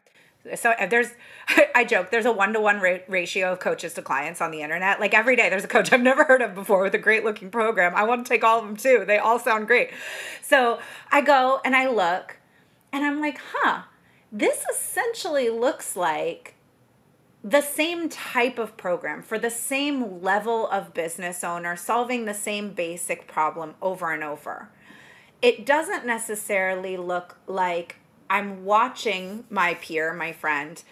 So uh, there's i joke there's a one-to-one ratio of coaches to clients on the internet. Like every day there's a coach i've never heard of before with a great looking program. I want to take all of them too. They all sound great. So i go and i look and i'm like huh this essentially looks like the same type of program for the same level of business owner solving the same basic problem over and over it doesn't necessarily look like I'm watching my peer, my friend,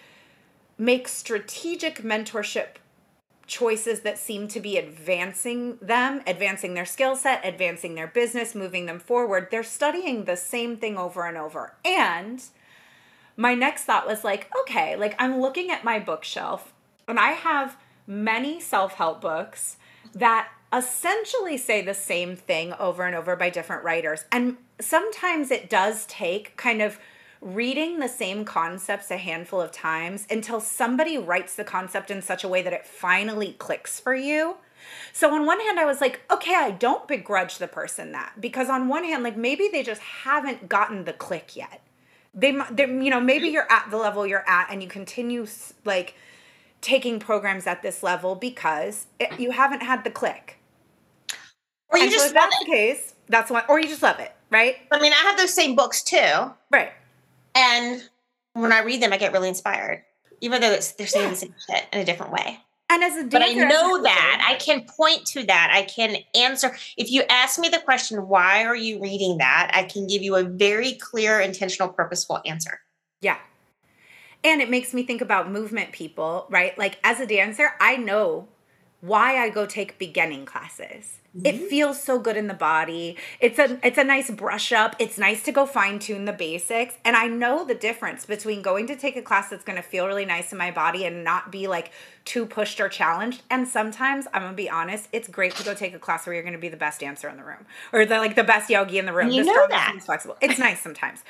make strategic mentorship choices that seem to be advancing them, advancing their skill set, advancing their business, moving them forward. They're studying the same thing over and over. And my next thought was like, okay, like I'm looking at my bookshelf and I have many self help books that essentially say the same thing over and over by different writers. And sometimes it does take kind of reading the same concepts a handful of times until somebody writes the concept in such a way that it finally clicks for you. So on one hand I was like, okay, I don't begrudge the person that because on one hand like maybe they just haven't gotten the click yet. They, they you know, maybe you're at the level you're at and you continue like taking programs at this level because it, you haven't had the click. Or you and just so if that's it. the case, that's why or you just love it, right? I mean, I have those same books too. Right. And when I read them, I get really inspired, even though it's, they're saying yeah. the same shit in a different way. And as a dancer, but I know that I can point to that. I can answer. If you ask me the question, why are you reading that? I can give you a very clear, intentional, purposeful answer. Yeah. And it makes me think about movement people, right? Like as a dancer, I know why I go take beginning classes. Mm-hmm. It feels so good in the body. It's a it's a nice brush up. It's nice to go fine tune the basics. And I know the difference between going to take a class that's going to feel really nice in my body and not be like too pushed or challenged. And sometimes I'm gonna be honest, it's great to go take a class where you're going to be the best dancer in the room or the like the best yogi in the room. You the know that. flexible. It's nice sometimes.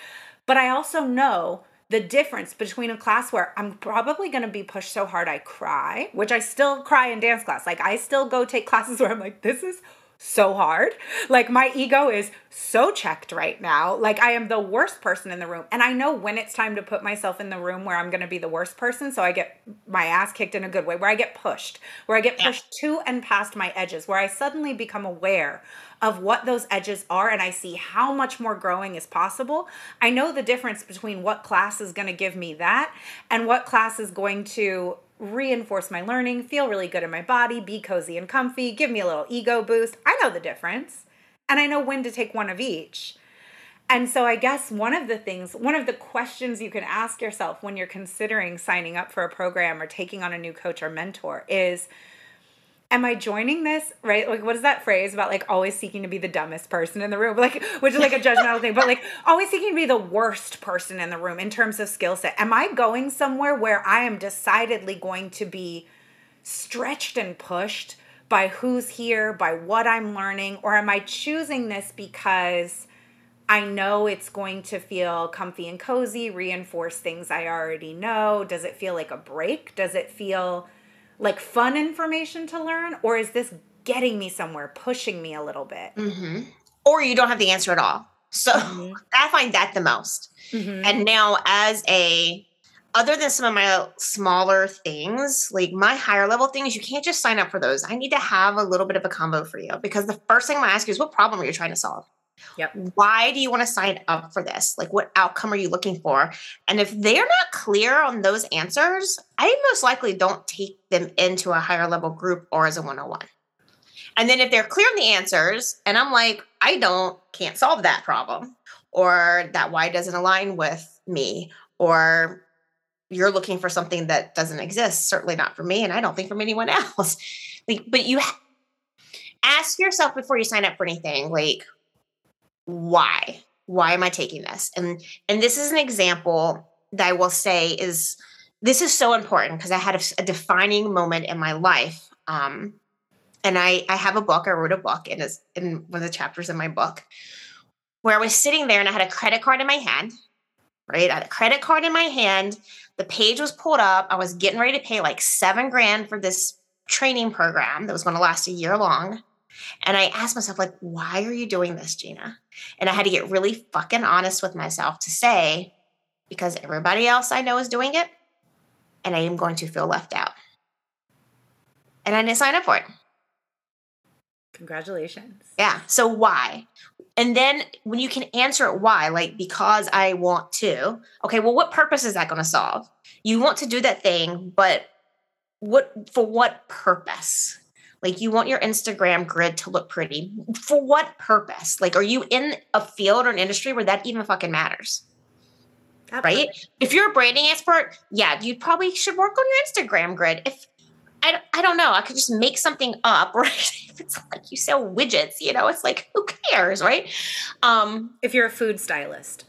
But I also know the difference between a class where I'm probably going to be pushed so hard I cry, which I still cry in dance class. Like I still go take classes where I'm like, this is so hard. Like my ego is so checked right now. Like I am the worst person in the room. And I know when it's time to put myself in the room where I'm going to be the worst person. So I get my ass kicked in a good way, where I get pushed, where I get pushed to and past my edges, where I suddenly become aware of what those edges are and I see how much more growing is possible, I know the difference between what class is going to give me that and what class is going to reinforce my learning, feel really good in my body, be cozy and comfy, give me a little ego boost. I know the difference. And I know when to take one of each. And so I guess one of the things, one of the questions you can ask yourself when you're considering signing up for a program or taking on a new coach or mentor is am I joining this right? Like, what is that phrase about like always seeking to be the dumbest person in the room? Like, which is like a judgmental thing, but like always seeking to be the worst person in the room in terms of skill set. Am I going somewhere where I am decidedly going to be stretched and pushed by who's here, by what I'm learning, or am I choosing this because I know it's going to feel comfy and cozy, reinforce things I already know? Does it feel like a break? Does it feel like fun information to learn or is this getting me somewhere pushing me a little bit mm-hmm. or you don't have the answer at all so mm-hmm. i find that the most mm-hmm. and now as a other than some of my smaller things like my higher level things you can't just sign up for those i need to have a little bit of a combo for you because the first thing i'm to ask you is what problem are you trying to solve Yep. Why do you want to sign up for this? Like, what outcome are you looking for? And if they're not clear on those answers, I most likely don't take them into a higher level group or as a one on one. And then if they're clear on the answers, and I'm like, I don't, can't solve that problem, or that why doesn't align with me, or you're looking for something that doesn't exist, certainly not for me, and I don't think from anyone else. Like, but you ha- ask yourself before you sign up for anything, like, why? Why am I taking this? And and this is an example that I will say is this is so important because I had a, a, defining moment in my life. Um, and I I have a book. I wrote a book in is in one of the chapters in my book where I was sitting there and I had a credit card in my hand. Right, I had a credit card in my hand. The page was pulled up. I was getting ready to pay like seven grand for this training program that was going to last a year long. And I asked myself, like, why are you doing this, Gina? And I had to get really fucking honest with myself to say, because everybody else I know is doing it, and I am going to feel left out. And I didn't sign up for it. Congratulations. Yeah. So why? And then when you can answer it why, like because I want to, okay, well, what purpose is that going to solve? You want to do that thing, but what for what purpose? Like you want your Instagram grid to look pretty. For what purpose? Like, are you in a field or an industry where that even fucking matters? Absolutely. Right? If you're a branding expert, yeah, you probably should work on your Instagram grid. If I, I don't know, I could just make something up, right? if it's like you sell widgets, you know, it's like who cares, right? Um, if you're a food stylist,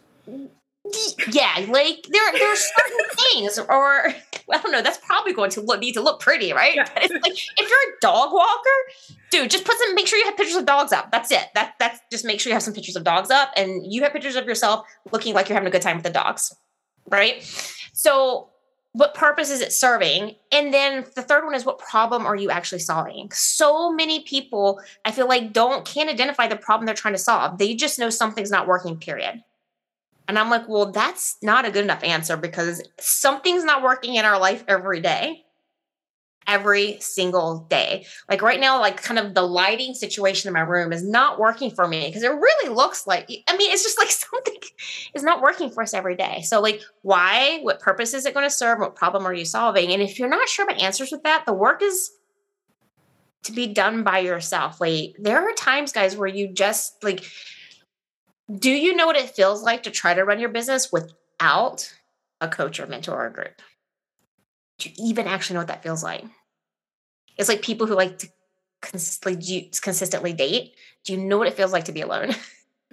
yeah, like there there are certain things, or I don't know. That's probably going to look, need to look pretty, right? Yeah. But it's like if you're a dog walker, dude, just put some. Make sure you have pictures of dogs up. That's it. That that's just make sure you have some pictures of dogs up, and you have pictures of yourself looking like you're having a good time with the dogs, right? So, what purpose is it serving? And then the third one is what problem are you actually solving? So many people, I feel like, don't can't identify the problem they're trying to solve. They just know something's not working. Period and I'm like, well, that's not a good enough answer because something's not working in our life every day. Every single day. Like right now, like kind of the lighting situation in my room is not working for me because it really looks like, I mean, it's just like something is not working for us every day. So, like, why? What purpose is it going to serve? What problem are you solving? And if you're not sure about answers with that, the work is to be done by yourself. Like, there are times, guys, where you just like, do you know what it feels like to try to run your business without a coach or mentor or group? Do you even actually know what that feels like? It's like people who like to consistently, consistently date. Do you know what it feels like to be alone?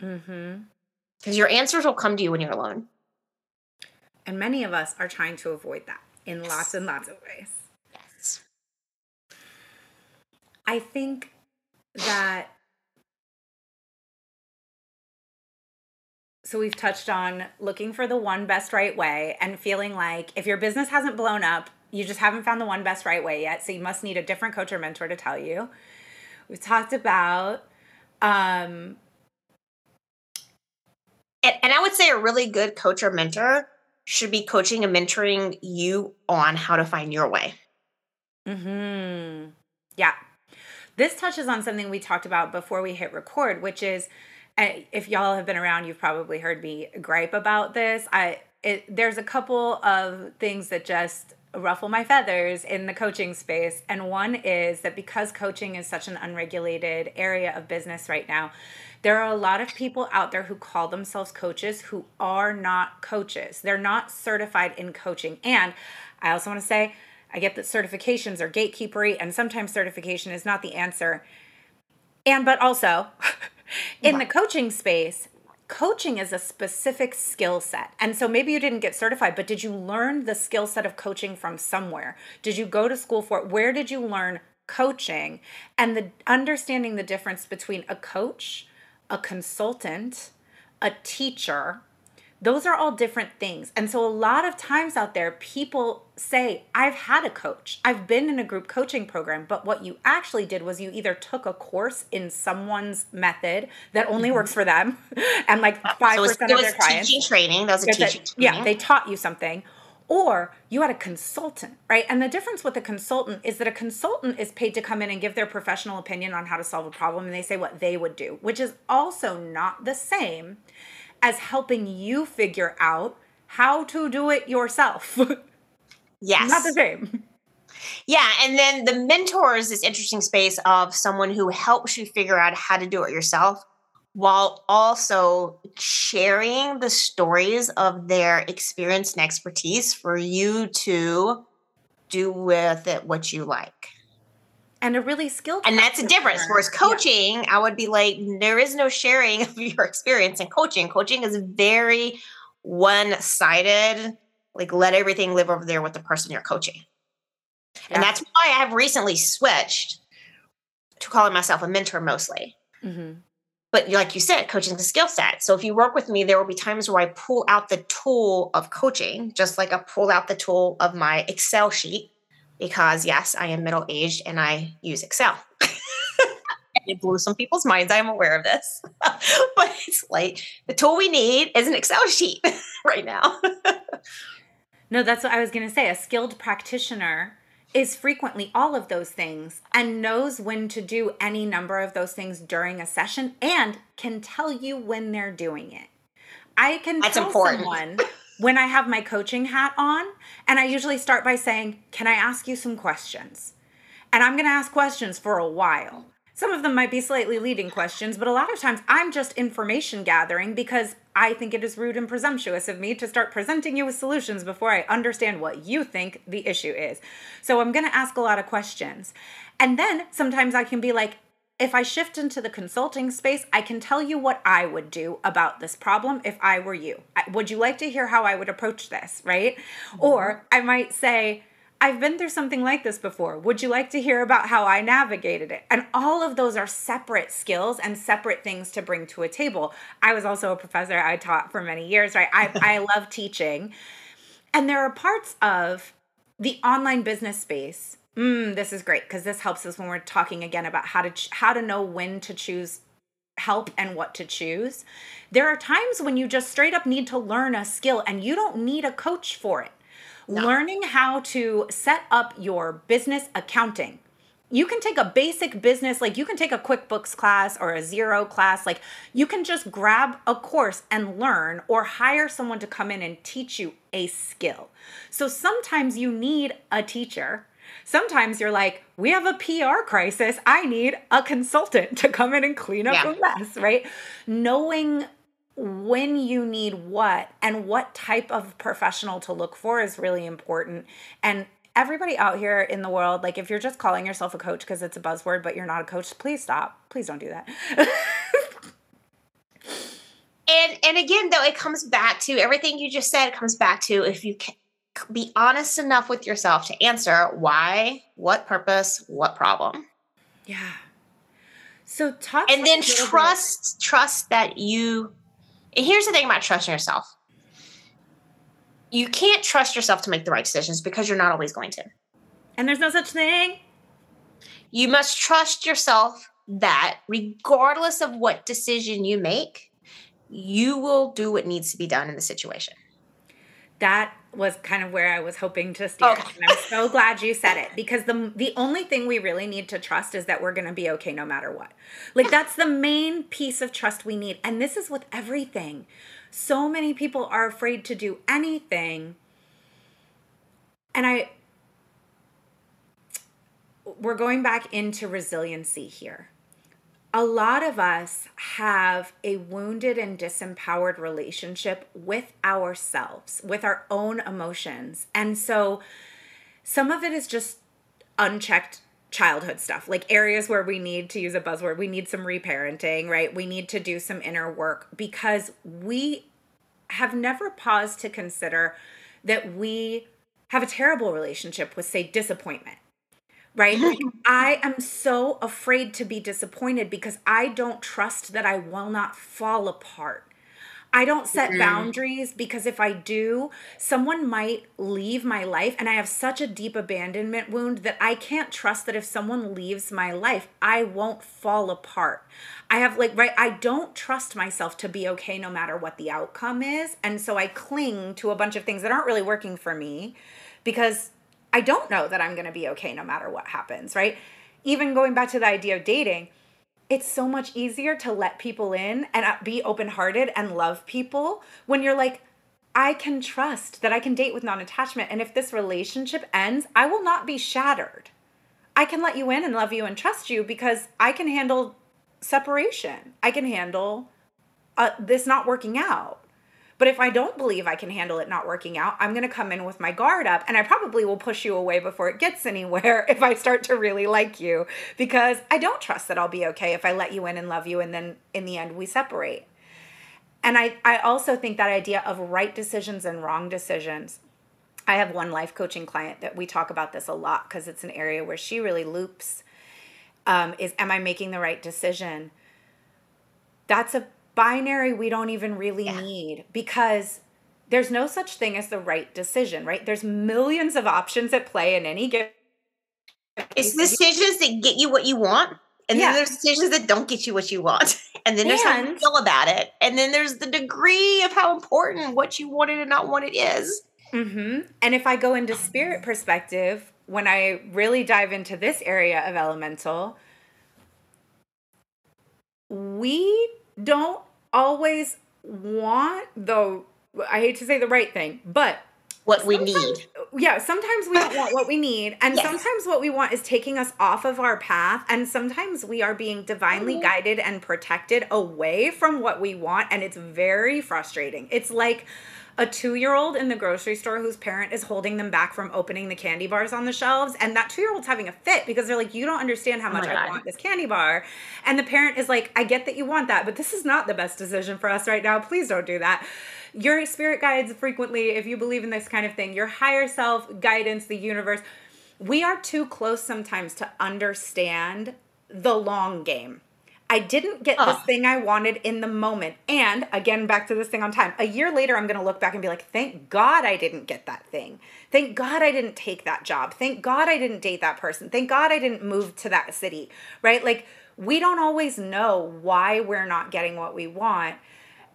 Mm-hmm. Because your answers will come to you when you're alone. And many of us are trying to avoid that in lots and lots of ways. Yes. I think that so we've touched on looking for the one best right way and feeling like if your business hasn't blown up, you just haven't found the one best right way yet. So you must need a different coach or mentor to tell you. We've talked about um And, and I would say a really good coach or mentor should be coaching and mentoring you on how to find your way. Mhm. Yeah. This touches on something we talked about before we hit record, which is if y'all have been around, you've probably heard me gripe about this. I it, there's a couple of things that just ruffle my feathers in the coaching space, and one is that because coaching is such an unregulated area of business right now, there are a lot of people out there who call themselves coaches who are not coaches. They're not certified in coaching, and I also want to say. I get that certifications are gatekeepery, and sometimes certification is not the answer. And, but also, in the coaching space, coaching is a specific skill set. And so maybe you didn't get certified, but did you learn the skill set of coaching from somewhere? Did you go to school for it? Where did you learn coaching? And the understanding the difference between a coach, a consultant, a teacher, those are all different things. And so a lot of times out there, people say, I've had a coach, I've been in a group coaching program. But what you actually did was you either took a course in someone's method that only mm-hmm. works for them and like 5% So was, of it their was clients. teaching training. That was a teaching yeah, they taught you something. Or you had a consultant, right? And the difference with a consultant is that a consultant is paid to come in and give their professional opinion on how to solve a problem and they say what they would do, which is also not the same as helping you figure out how to do it yourself. yes. not the same. Yeah, and then the mentor is this interesting space of someone who helps you figure out how to do it yourself while also sharing the stories of their experience and expertise for you to do with it what you like. And a really skilled And that's a difference. Whereas Yeah. coaching, I would be like, there is no sharing of your experience in coaching. Coaching is very one sided, like let everything live over there with the person you're coaching. And that's why I have recently switched to calling myself a mentor mostly. Mhm. But like you said, coaching is a skill set. So if you work with me, there will be times where I pull out the tool of coaching, just like I pull out the tool of my Excel sheet, because yes, I am middle aged and I use Excel. it blew some people's minds. I am aware of this. but it's like the tool we need is an Excel sheet right now. No, that's what I was going to say. A skilled practitioner is frequently all of those things and knows when to do any number of those things during a session and can tell you when they're doing it. I can That's tell important. someone when I have my coaching hat on, and I usually start by saying, Can I ask you some questions? And I'm going to ask questions for a while. Some of them might be slightly leading questions, but a lot of times I'm just information gathering because I think it is rude and presumptuous of me to start presenting you with solutions before I understand what you think the issue is. So I'm going to ask a lot of questions. And then sometimes I can be like, if I shift into the consulting space, I can tell you what I would do about this problem if I were you. Would you like to hear how I would approach this, right? Mm-hmm. Or I might say, I've been through something like this before. Would you like to hear about how I navigated it? And all of those are separate skills and separate things to bring to a table. I was also a professor. I taught for many years, right? I, I love teaching. And there are parts of the online business space. Mm, this is great because this helps us when we're talking again about how to ch- how to know when to choose help and what to choose. There are times when you just straight up need to learn a skill and you don't need a coach for it. Learning how to set up your business accounting. You can take a basic business, like you can take a QuickBooks class or a Xero class. Like you can just grab a course and learn or hire someone to come in and teach you a skill. So sometimes you need a teacher. Sometimes you're like, we have a PR crisis. I need a consultant to come in and clean up Yeah. a mess, right? Knowing when you need what and what type of professional to look for is really important and everybody out here in the world, like if you're just calling yourself a coach because it's a buzzword, but you're not a coach, please stop. Please don't do that. and and again, though, it comes back to everything you just said. Comes back to if you can be honest enough with yourself to answer why, what purpose, what problem. Yeah. So talk and then trust bit. trust that you. And here's the thing about trusting yourself. You can't trust yourself to make the right decisions because you're not always going to. And there's no such thing. You must trust yourself that regardless of what decision you make, you will do what needs to be done in the situation. That was kind of where I was hoping to steer. Oh. Okay. And I'm so glad you said it because the the only thing we really need to trust is that we're going to be okay no matter what. Like that's the main piece of trust we need. And this is with everything. So many people are afraid to do anything. And I we're going back into resiliency here a lot of us have a wounded and disempowered relationship with ourselves, with our own emotions. And so some of it is just unchecked childhood stuff, like areas where we need to use a buzzword, we need some reparenting, right? We need to do some inner work because we have never paused to consider that we have a terrible relationship with, say, disappointment right? I am so afraid to be disappointed because I don't trust that I will not fall apart. I don't set mm-hmm. boundaries because if I do, someone might leave my life. And I have such a deep abandonment wound that I can't trust that if someone leaves my life, I won't fall apart. I have, like, right, I don't trust myself to be okay no matter what the outcome is. And so I cling to a bunch of things that aren't really working for me because I don't know that I'm going to be okay no matter what happens, right? Even going back to the idea of dating, it's so much easier to let people in and uh, be open hearted and love people when you're like, I can trust that I can date with non attachment. And if this relationship ends, I will not be shattered. I can let you in and love you and trust you because I can handle separation. I can handle uh, this not working out. But if I don't believe I can handle it not working out, I'm going to come in with my guard up and I probably will push you away before it gets anywhere if I start to really like you because I don't trust that I'll be okay if I let you in and love you and then in the end we separate. And I, I also think that idea of right decisions and wrong decisions. I have one life coaching client that we talk about this a lot because it's an area where she really loops. Um, is am I making the right decision? That's a binary we don't even really yeah. need because there's no such thing as the right decision, right? There's millions of options at play in any given. It's decisions that get you what you want, and yeah. then there's decisions that don't get you what you want, and then there's and, how you feel about it, and then there's the degree of how important what you wanted and not want it is. Mm-hmm. And if I go into spirit perspective, when I really dive into this area of elemental, we don't always want the I hate to say the right thing, but what we need. Yeah, sometimes we don't want what we need, and yes. sometimes what we want is taking us off of our path, and sometimes we are being divinely mm-hmm. guided and protected away from what we want, and it's very frustrating. It's like a two year old in the grocery store whose parent is holding them back from opening the candy bars on the shelves. And that two year old's having a fit because they're like, You don't understand how oh much I want this candy bar. And the parent is like, I get that you want that, but this is not the best decision for us right now. Please don't do that. Your spirit guides frequently, if you believe in this kind of thing, your higher self, guidance, the universe, we are too close sometimes to understand the long game I didn't get this thing I wanted in the moment. And again, back to this thing on time. A year later, I'm going to look back and be like, thank God I didn't get that thing. Thank God I didn't take that job. Thank God I didn't date that person. Thank God I didn't move to that city, right? Like, we don't always know why we're not getting what we want.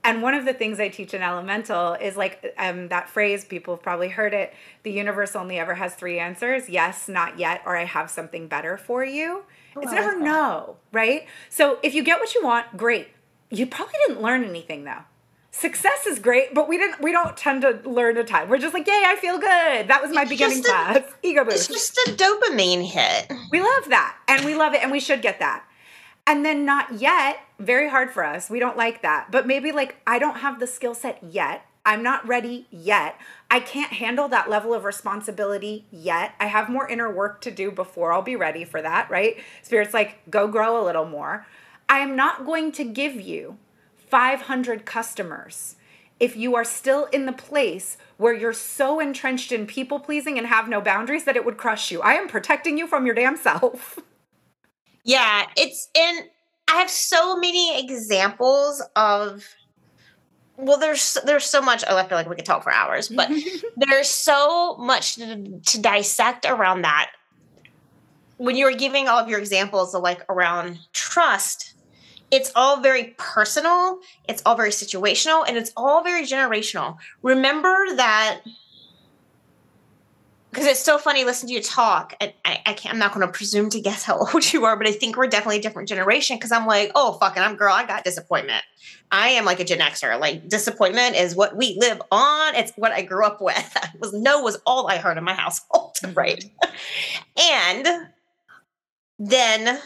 And one of the things I teach in Elemental is like um, that phrase, people have probably heard it the universe only ever has three answers yes, not yet, or I have something better for you. It's never no, right? So if you get what you want, great. You probably didn't learn anything though. Success is great, but we didn't. We don't tend to learn a ton. We're just like, yay, I feel good. That was my it's beginning class. Ego boost. It's just a dopamine hit. We love that, and we love it, and we should get that. And then not yet. Very hard for us. We don't like that. But maybe like I don't have the skill set yet. I'm not ready yet. I can't handle that level of responsibility yet. I have more inner work to do before I'll be ready for that, right? Spirit's like, go grow a little more. I am not going to give you 500 customers if you are still in the place where you're so entrenched in people pleasing and have no boundaries that it would crush you. I am protecting you from your damn self. Yeah, it's in I have so many examples of well there's there's so much oh i feel like we could talk for hours but there's so much to, to, dissect around that. When you were giving all of your examples of like around trust it's all very personal it's all very situational and it's all very generational. Remember that because it's so funny listening to you talk and I, I can't i'm not going to presume to guess how old you are but i think we're definitely a different generation because i'm like oh fucking i'm girl i got disappointment. I am like a gen xer like disappointment is what we live on. It's what i grew up with. I was no was all i heard in my household mm-hmm. right? And then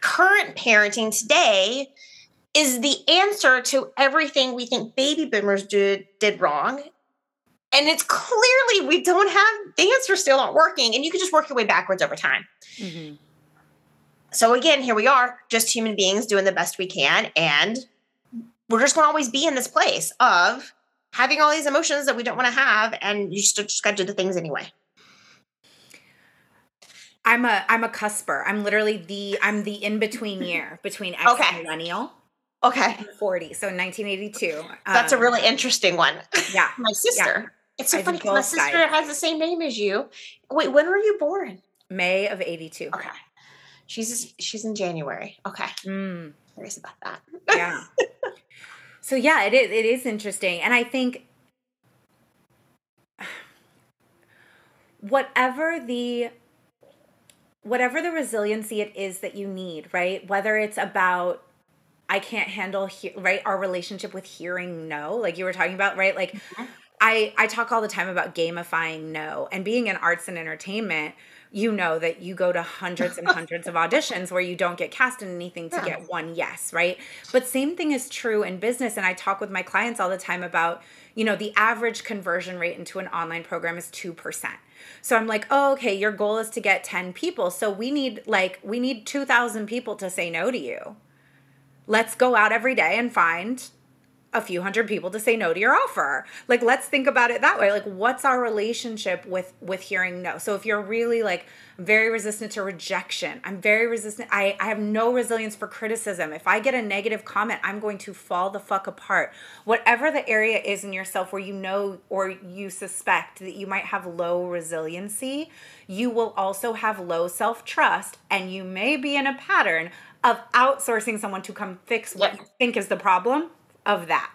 current parenting today is the answer to everything we think baby boomers did did wrong and it's clearly we don't have the answer still not working and you can just work your way backwards over time mm-hmm. so again here we are just human beings doing the best we can and we're just going to always be in this place of having all these emotions that we don't want to have and you just, just got to do the things anyway I'm a I'm a cusper. I'm literally the I'm the in between year between X okay. and millennial. Okay. 40. So 1982. That's um, a really interesting one. Yeah. My sister. It's so I funny because my sister sides. has the same name as you. Wait, when were you born? May of 82. Okay. She's she's in January. Okay. Mm. Curious about that. Yeah. so yeah, it is it is interesting. And I think whatever the whatever the resiliency it is that you need, right? Whether it's about I can't handle he- right our relationship with hearing no, like you were talking about, right? Like mm-hmm. I I talk all the time about gamifying no and being in arts and entertainment. You know that you go to hundreds and hundreds of auditions where you don't get cast in anything to yeah. get one yes, right? But same thing is true in business. And I talk with my clients all the time about, you know, the average conversion rate into an online program is 2%. So I'm like, oh, okay, your goal is to get 10 people. So we need like, we need 2,000 people to say no to you. Let's go out every day and find a few hundred people to say no to your offer. Like let's think about it that way. Like what's our relationship with with hearing no? So if you're really like very resistant to rejection i'm very resistant i i have no resilience for criticism. If i get a negative comment i'm going to fall the fuck apart. Whatever the area is in yourself where you know or you suspect that you might have low resiliency you will also have low self-trust and you may be in a pattern of outsourcing someone to come fix what you think is the problem of that.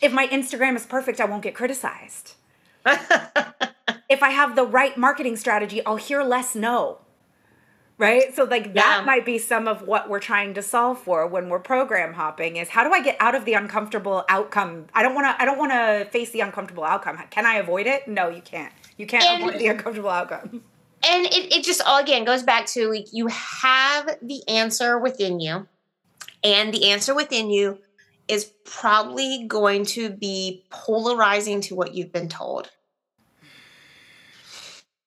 If my Instagram is perfect, I won't get criticized. if I have the right marketing strategy, I'll hear less no. Right? So like that might be some of what we're trying to solve for when we're program hopping is how do I get out of the uncomfortable outcome? I don't want to I don't want to face the uncomfortable outcome. Can I avoid it? No, you can't. You can't and, avoid the uncomfortable outcome. And it, it just all again goes back to like you have the answer within you. And the answer within you is probably going to be polarizing to what you've been told.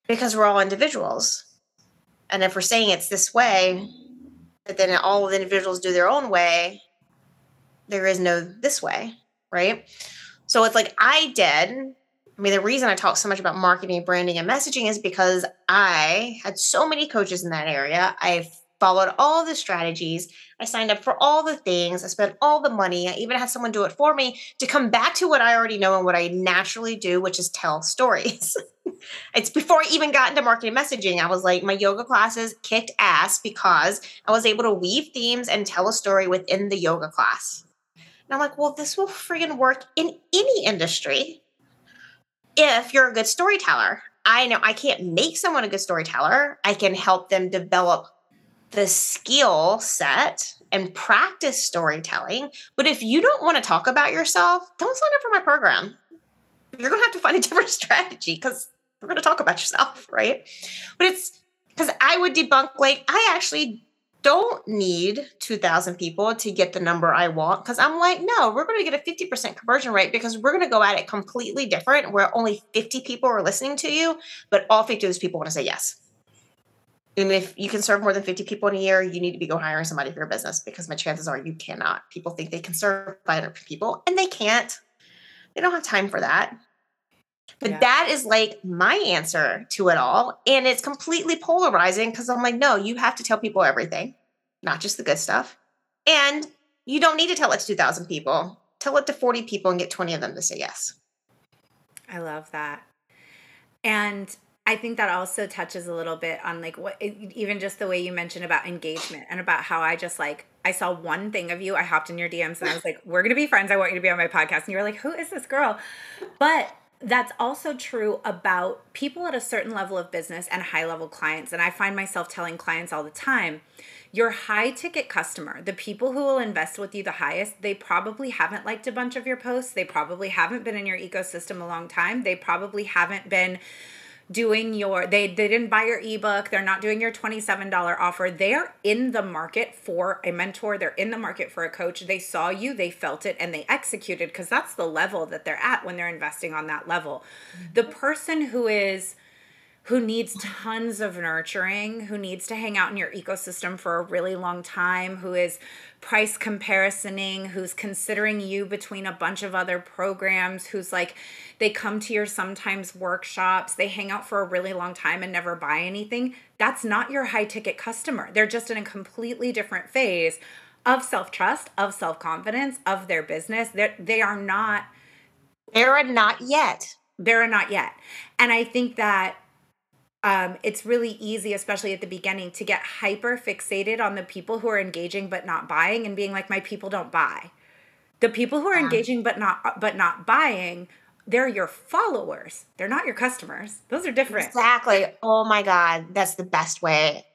Because we're all individuals. And if we're saying it's this way, but then all of the individuals do their own way, there is no this way, right? So it's like I did. I mean, the reason I talk so much about marketing, branding, and messaging is because I had so many coaches in that area. I've followed all the strategies. I signed up for all the things. I spent all the money. I even had someone do it for me to come back to what I already know and what I naturally do, which is tell stories. it's before I even got into marketing messaging. I was like, my yoga classes kicked ass because I was able to weave themes and tell a story within the yoga class. And I'm like, well, this will friggin' work in any industry if you're a good storyteller. I know I can't make someone a good storyteller. I can help them develop the skill set and practice storytelling. But if you don't want to talk about yourself, don't sign up for my program. You're going to have to find a different strategy because we're going to talk about yourself, right? But it's because I would debunk, like, I actually don't need 2000 people to get the number I want because I'm like, no, we're going to get a 50% conversion rate because we're going to go at it completely different where only 50 people are listening to you, but all 50 of those people want to say yes. And if you can serve more than 50 people in a year, you need to be go hiring somebody for your business because my chances are you cannot. People think they can serve 500 people and they can't. They don't have time for that. But yeah. that is like my answer to it all. And it's completely polarizing because I'm like, no, you have to tell people everything, not just the good stuff. And you don't need to tell it to 2,000 people. Tell it to 40 people and get 20 of them to say yes. I love that. And I think that also touches a little bit on like what even just the way you mentioned about engagement and about how I just like I saw one thing of you. I hopped in your DMs and I was like, "We're gonna be friends. I want you to be on my podcast." And you were like, "Who is this girl?" But that's also true about people at a certain level of business and high level clients. And I find myself telling clients all the time your high ticket customer, the people who will invest with you the highest, they probably haven't liked a bunch of your posts. They probably haven't been in your ecosystem a long time. They probably haven't been doing your they they didn't buy your ebook. They're not doing your $27 offer. They're in the market for a mentor. They're in the market for a coach. They saw you. They felt it and they executed because that's the level that they're at when they're investing on that level. The person who is who needs tons of nurturing, who needs to hang out in your ecosystem for a really long time, who is price comparisоning, who's considering you between a bunch of other programs, who's like, they come to your sometimes workshops, they hang out for a really long time and never buy anything. That's not your high ticket customer. They're just in a completely different phase of self trust, of self confidence, of their business. They're, they are not. They're not yet. They're not yet. And I think that um, it's really easy, especially at the beginning, to get hyper fixated on the people who are engaging but not buying and being like, my people don't buy. The people who are engaging but not but not buying, they're your followers. They're not your customers. Those are different. Exactly. Oh my God. That's the best way.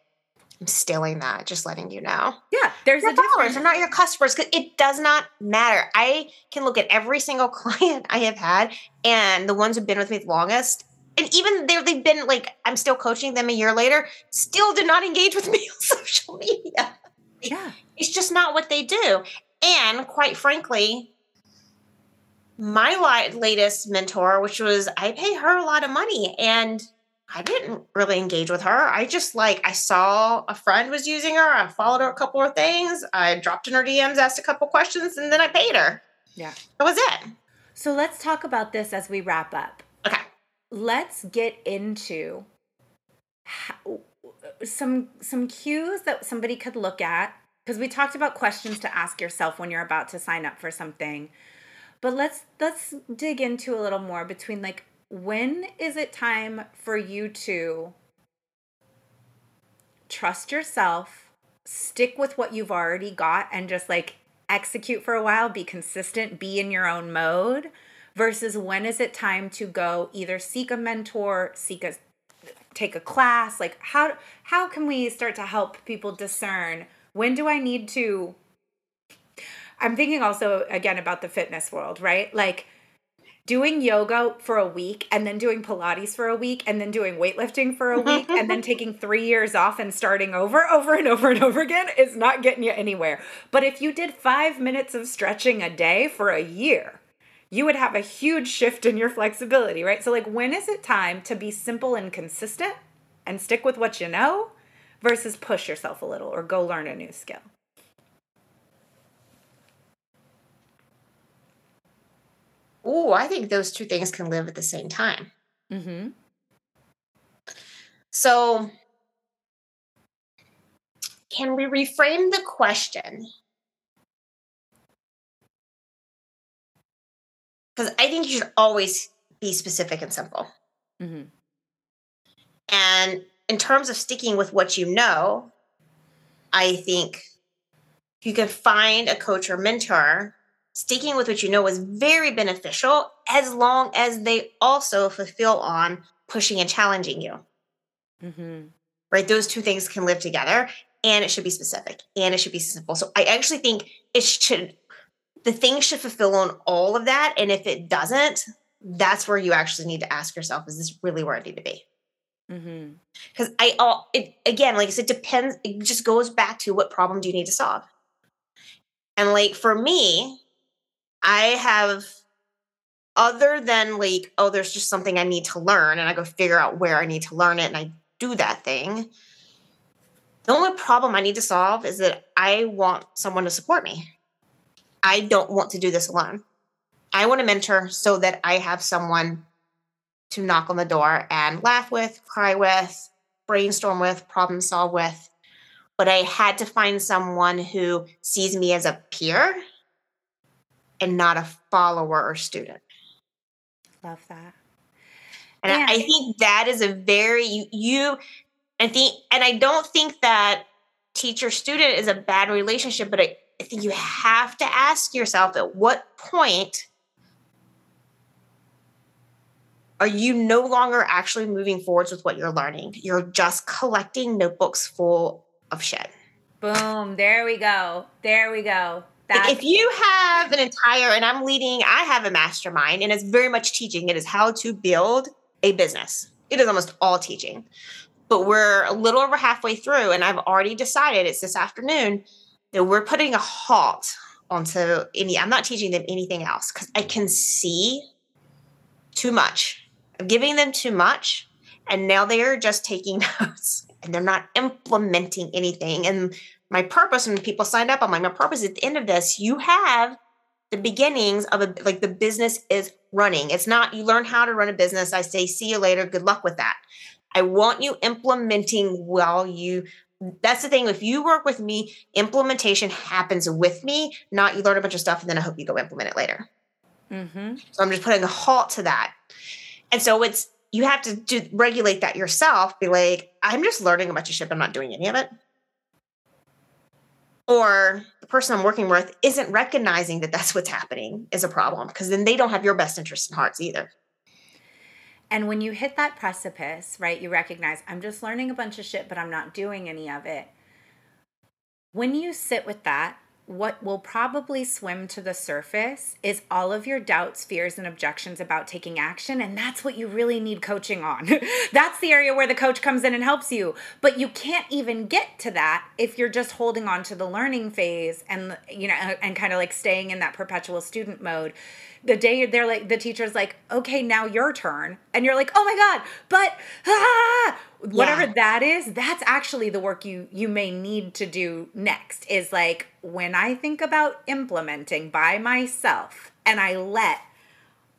I'm stealing that, just letting you know. Yeah, there's your a followers difference. are not your customers because it does not matter. I can look at every single client I have had and the ones who've been with me the longest and even they they've been like I'm still coaching them a year later, still did not engage with me on social media. Yeah. It's just not what they do. And quite frankly, my latest mentor, which was I pay her a lot of money and I didn't really engage with her. I just like I saw a friend was using her. I followed her a couple of things. I dropped in her DMs, asked a couple questions, and then I paid her. Yeah. That was it. So let's talk about this as we wrap up let's get into how, some some cues that somebody could look at because we talked about questions to ask yourself when you're about to sign up for something. But let's let's dig into a little more between like when is it time for you to trust yourself stick with what you've already got and just like execute for a while be consistent be in your own mode versus when is it time to go either seek a mentor, seek a take a class, like how how can we start to help people discern when do I need to I'm thinking also again about the fitness world, right? Like doing yoga for a week and then doing Pilates for a week and then doing weightlifting for a week and then taking three years off and starting over, over and over and over again is not getting you anywhere. But if you did five minutes of stretching a day for a year, you would have a huge shift in your flexibility, right? So, like, when is it time to be simple and consistent and stick with what you know versus push yourself a little or go learn a new skill? Oh, I think those two things can live at the same time. Mm-hmm. So, can we reframe the question because I think you should always be specific and simple. Mm-hmm. And in terms of sticking with what you know, I think you can find a coach or mentor. Sticking with what you know is very beneficial as long as they also fulfill on pushing and challenging you. Mm-hmm. Right? Those two things can live together and it should be specific and it should be simple. So I actually think it should the thing should fulfill on all of that. And if it doesn't, that's where you actually need to ask yourself, is this really where I need to be? Mm-hmm. Because I, all it again, like I said, depends. It just goes back to what problem do you need to solve. And like for me, I have other than like, oh, there's just something I need to learn, and I go figure out where I need to learn it, and I do that thing. The only problem I need to solve is that I want someone to support me. I don't want to do this alone. I want a mentor so that I have someone to knock on the door and laugh with, cry with, brainstorm with, problem solve with. But I had to find someone who sees me as a peer and not a follower or student. Love that. And I, I think that is a very you, you I think and I don't think that teacher student is a bad relationship, but I, I think you have to ask yourself at what point are you no longer actually moving forwards with what you're learning? You're just collecting notebooks full of shit. Boom. There we go. There we go. That's- if you have an entire, and I'm leading, I have a mastermind, and it's very much teaching. It is how to build a business. It is almost all teaching. But we're a little over halfway through, and I've already decided it's this afternoon that we're putting a halt onto any, I'm not teaching them anything else because I can see too much I'm giving them too much, and now they are just taking notes and they're not implementing anything. And my purpose when people signed up, I'm like, my purpose at the end of this, you have the beginnings of a like the business is running. It's not you learn how to run a business. I say, see you later. Good luck with that. I want you implementing while you that's the thing. If you work with me, implementation happens with me, not you learn a bunch of stuff and then I hope you go implement it later. Mm-hmm. So I'm just putting a halt to that. And so it's you have to do, regulate that yourself. Be like, I'm just learning a bunch of shit. I'm not doing any of it. Or the person I'm working with isn't recognizing that that's what's happening is a problem because then they don't have your best interest in hearts either. And when you hit that precipice, right, you recognize I'm just learning a bunch of shit, but I'm not doing any of it. When you sit with that what will probably swim to the surface is all of your doubts, fears, and objections about taking action. And that's what you really need coaching on. that's the area where the coach comes in and helps you. But you can't even get to that if you're just holding on to the learning phase and, you know, and kind of like staying in that perpetual student mode the day they're like the teacher's like okay now your turn and you're like oh my god but ah! Whatever yeah. that is that's actually the work you you may need to do next is like when i think about implementing by myself and i let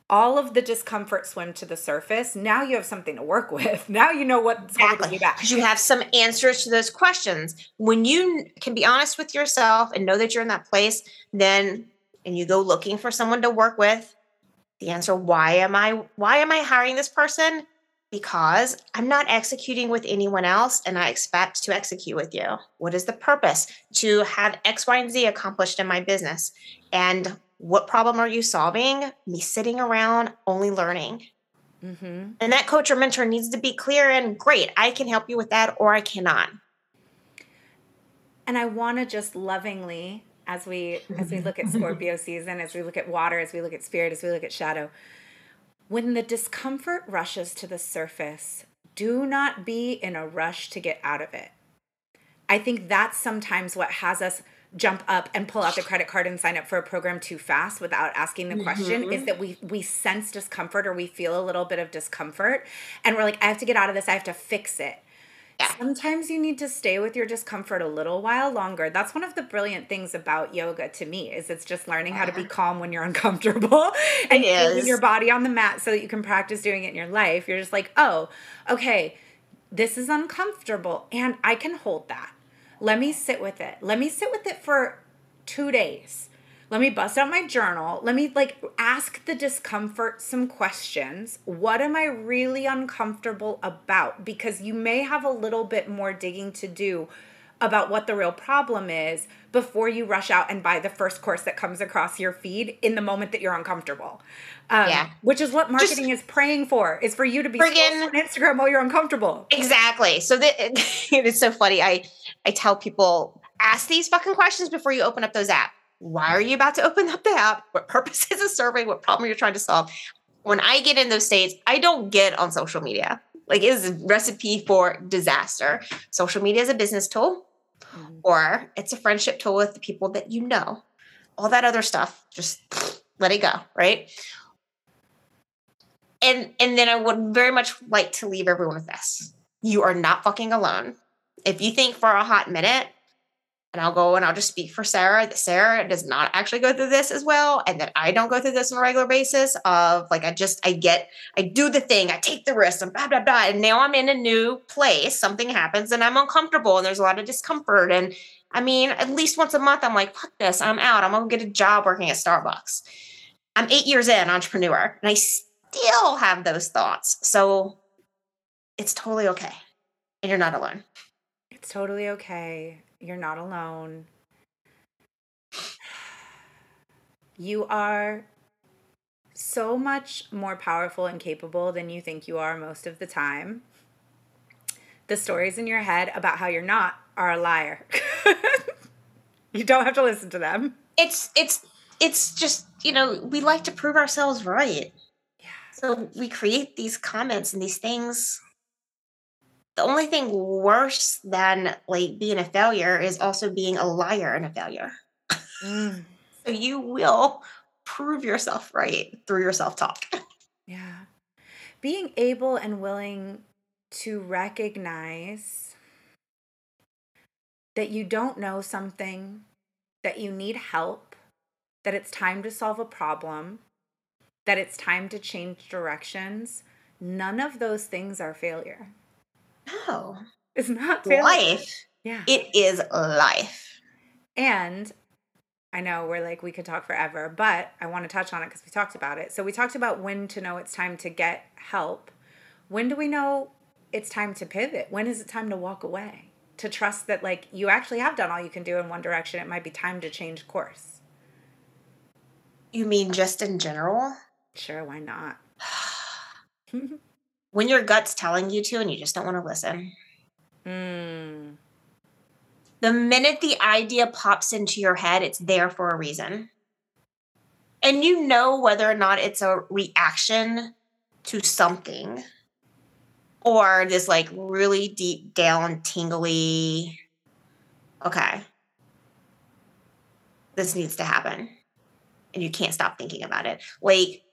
all of the discomfort swim to the surface. Now you have something to work with. Now you know what's exactly. holding you back. Because you have some answers to those questions. When you can be honest with yourself and know that you're in that place, then and you go looking for someone to work with, the answer why am I why am I hiring this person? Because I'm not executing with anyone else and I expect to execute with you. What is the purpose? To have X, Y, and Z accomplished in my business. And what problem are you solving? Me sitting around only learning. Mm-hmm. And that coach or mentor needs to be clear and great. I can help you with that or I cannot. And I want to just lovingly as we as we look at Scorpio season, as we look at water, as we look at spirit, as we look at shadow. When the discomfort rushes to the surface, do not be in a rush to get out of it. I think that's sometimes what has us jump up and pull out the credit card and sign up for a program too fast without asking the question mm-hmm. is that we we sense discomfort or we feel a little bit of discomfort and we're like I have to get out of this I have to fix it yeah. Sometimes you need to stay with your discomfort a little while longer. That's one of the brilliant things about yoga to me is it's just learning how to be uh-huh. calm when you're uncomfortable and your body on the mat so that you can practice doing it in your life. You're just like, "Oh, okay, this is uncomfortable and I can hold that. Let me sit with it. Let me sit with it for 2 days." Let me bust out my journal. Let me like ask the discomfort some questions. What am I really uncomfortable about? Because you may have a little bit more digging to do about what the real problem is before you rush out and buy the first course that comes across your feed in the moment that you're uncomfortable. Um, yeah. Which is what marketing Just is praying for, is for you to be friggin- on Instagram while you're uncomfortable. Exactly. So that, it is so funny. I, I tell people, ask these fucking questions before you open up those apps why are you about to open up the app? What purpose is it serving? What problem are you're trying to solve? When I get in those states, I don't get on social media. Like it is a recipe for disaster. Social media is a business tool, mm-hmm. or it's a friendship tool with the people that you know. All that other stuff, just let it go, right? And and then I would very much like to leave everyone with this. You are not fucking alone. If you think for a hot minute and I'll go and I'll just speak for Sarah that Sarah does not actually go through this as well, and that I don't go through this on a regular basis. Of like, I just I get I do the thing, I take the risk, and blah blah blah, and now I'm in a new place. Something happens, and I'm uncomfortable, and there's a lot of discomfort. And I mean, at least once a month, I'm like, fuck this, I'm out. I'm gonna get a job working at Starbucks. I'm eight years in entrepreneur, and I still have those thoughts. So it's totally okay, and you're not alone. It's totally okay. You're not alone. You are so much more powerful and capable than you think you are most of the time. The stories in your head about how you're not are a liar. you don't have to listen to them. It's it's it's just, you know, we like to prove ourselves right. Yeah. So we create these comments and these things the only thing worse than like being a failure is also being a liar and a failure. Mm. so you will prove yourself right through your self talk. Yeah. Being able and willing to recognize that you don't know something, that you need help, that it's time to solve a problem, that it's time to change directions. None of those things are failure. No. It's not life. Yeah. It is life. And I know we're like, we could talk forever, but I want to touch on it because we talked about it. So we talked about when to know it's time to get help. When do we know it's time to pivot? When is it time to walk away? To trust that, like, you actually have done all you can do in one direction. It might be time to change course. You mean just in general? Sure, why not? when your gut's telling you to and you just don't want to listen. Mm. The minute the idea pops into your head, it's there for a reason. And you know whether or not it's a reaction to something or this like really deep down tingly, okay, this needs to happen. And you can't stop thinking about it. Like,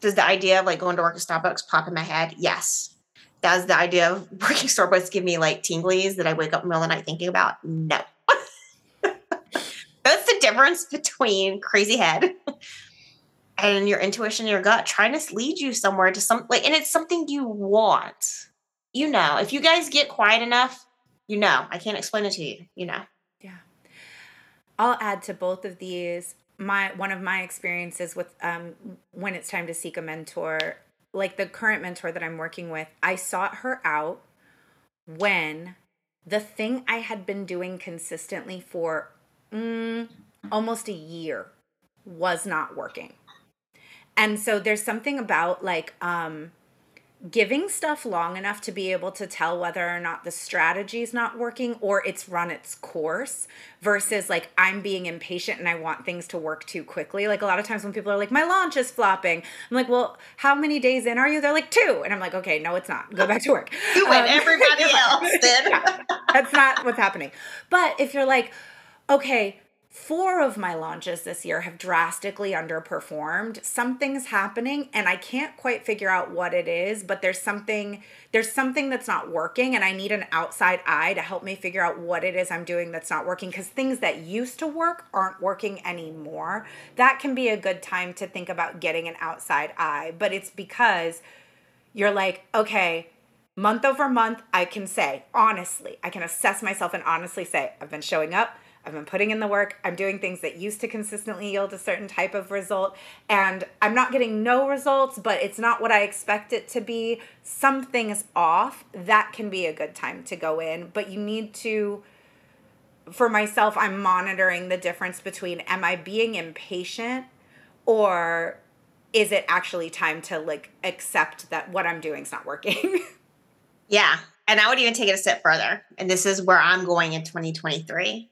does the idea of like going to work at Starbucks pop in my head? Yes. Does the idea of working Starbucks give me like tinglies that I wake up in the middle of the night thinking about? No. That's the difference between crazy head and your intuition, your gut trying to lead you somewhere to some like, and it's something you want. You know, if you guys get quiet enough, you know, I can't explain it to you, you know. Yeah. I'll add to both of these my one of my experiences with um, when it's time to seek a mentor like the current mentor that i'm working with i sought her out when the thing i had been doing consistently for mm, almost a year was not working. And so there's something about like um giving stuff long enough to be able to tell whether or not the strategy is not working or it's run its course versus like I'm being impatient and I want things to work too quickly. Like a lot of times when people are like, my launch is flopping, I'm like, well, how many days in are you? They're like, two. And I'm like, okay, no, it's not. Go back to work. you um, and everybody else did. yeah, that's not what's happening. But if you're like, okay, four of my launches this year have drastically underperformed. Something's happening and i can't quite figure out what it is but there's something there's something that's not working and i need an outside eye to help me figure out what it is i'm doing that's not working because things that used to work aren't working anymore. That can be a good time to think about getting an outside eye but it's because you're like okay month over month i can say honestly i can assess myself and honestly say i've been showing up I've been putting in the work. I'm doing things that used to consistently yield a certain type of result. And I'm not getting no results, but it's not what I expect it to be. Something's off. That can be a good time to go in. But you need to, for myself, I'm monitoring the difference between am I being impatient or is it actually time to like accept that what I'm doing is not working? yeah. And I would even take it a step further. And this is where I'm going in 2023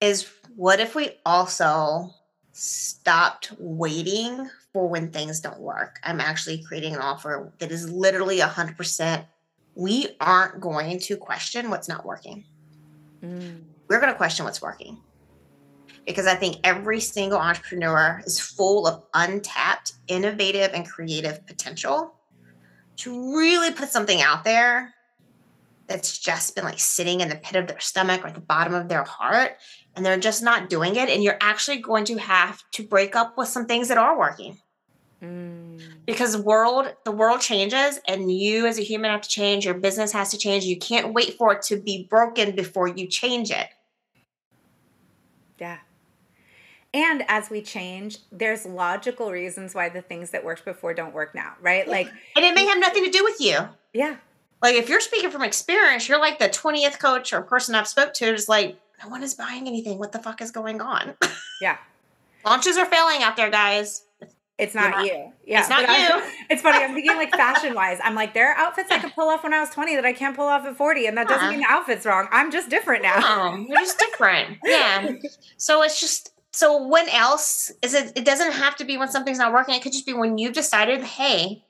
is what if we also stopped waiting for when things don't work? I'm actually creating an offer that is literally 100% we aren't going to question what's not working. Mm. We're going to question what's working. Because I think every single entrepreneur is full of untapped, innovative, and creative potential to really put something out there that's just been like sitting in the pit of their stomach or at the bottom of their heart and they're just not doing it and you're actually going to have to break up with some things that are working. Mm. because the world the world changes and you as a human have to change your business has to change you can't wait for it to be broken before you change it. Yeah. And as we change there's logical reasons why the things that worked before don't work now right? Like and it may have nothing to do with you. Yeah like if you're speaking from experience you're like the 20th coach or person i've spoke to is like no one is buying anything what the fuck is going on yeah launches are failing out there guys it's not, not you. Yeah. It's not you. It's funny. I'm thinking like fashion wise. I'm like, there are outfits I could pull off when I was 20 that I can't pull off at 40. And that doesn't mean the outfit's wrong. I'm just different now. No, you're just different. yeah. So it's just so when else is it? It doesn't have to be when something's not working. It could just be when you've decided, hey,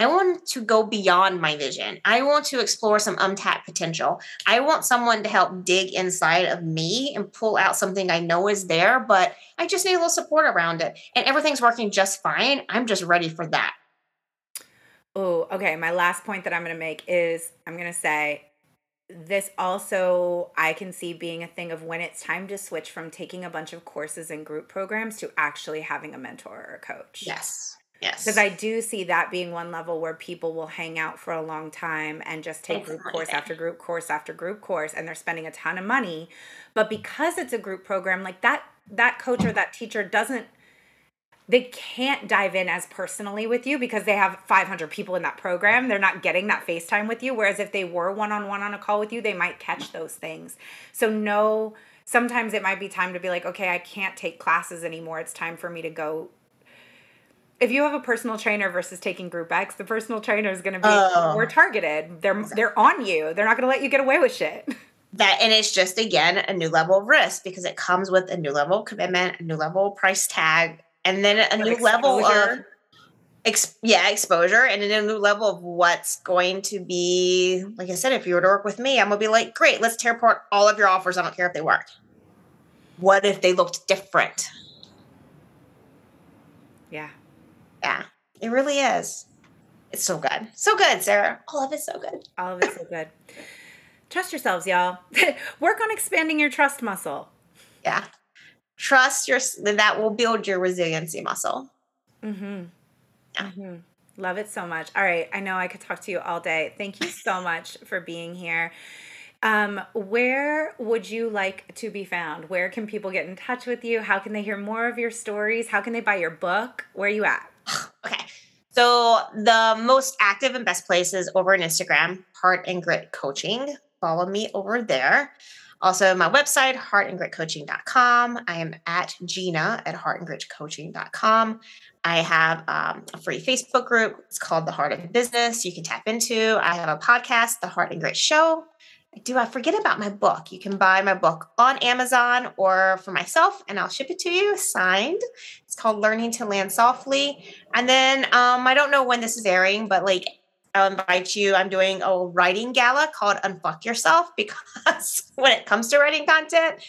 I want to go beyond my vision. I want to explore some untapped potential. I want someone to help dig inside of me and pull out something I know is there, but I just need a little support around it. And everything's working just fine. I'm just ready for that. Oh, okay. My last point that I'm going to make is I'm going to say this also I can see being a thing of when it's time to switch from taking a bunch of courses and group programs to actually having a mentor or a coach. Yes. Yes. Because I do see that being one level where people will hang out for a long time and just take group course after group course after group course and they're spending a ton of money. But because it's a group program, like that that coach or that teacher doesn't they can't dive in as personally with you because they have 500 people in that program. They're not getting that FaceTime with you. Whereas if they were one on one on a call with you, they might catch those things. So, no, sometimes it might be time to be like, okay, I can't take classes anymore. It's time for me to go. If you have a personal trainer versus taking group X, the personal trainer is going to be oh, more targeted. They're exactly. they're on you. They're not going to let you get away with shit. That and it's just again a new level of risk because it comes with a new level of commitment, a new level price tag, and then a new exposure. level of ex- yeah exposure and then a new level of what's going to be like i said if you were to work with me i'm gonna be like great let's tear apart all of your offers i don't care if they work what if they looked different yeah yeah it really is it's so good so good sarah all of it's so good all of it's so good trust yourselves y'all work on expanding your trust muscle yeah trust your that will build your resiliency muscle. Mm-hmm. Yeah. Mm-hmm. Love it so much. All right, I know I could talk to you all day. Thank you so much for being here. Um, where would you like to be found? Where can people get in touch with you? How can they hear more of your stories? How can they buy your book? Where are you at? Okay. So the most active and best place is over on Instagram, Heart and Grit Coaching. Follow me over there. Also, my website, heartandgritcoaching.com. I am at Gina at heartandgritcoaching.com. I have um, a free Facebook group. It's called The Heart of Business. You can tap into. I have a podcast, The Heart and Grit Show. Do I forget about my book? You can buy my book on Amazon or for myself, and I'll ship it to you signed. It's called Learning to Land Softly. And then um, I don't know when this is airing, but like I'll invite you. I'm doing a writing gala called Unfuck Yourself because when it comes to writing content,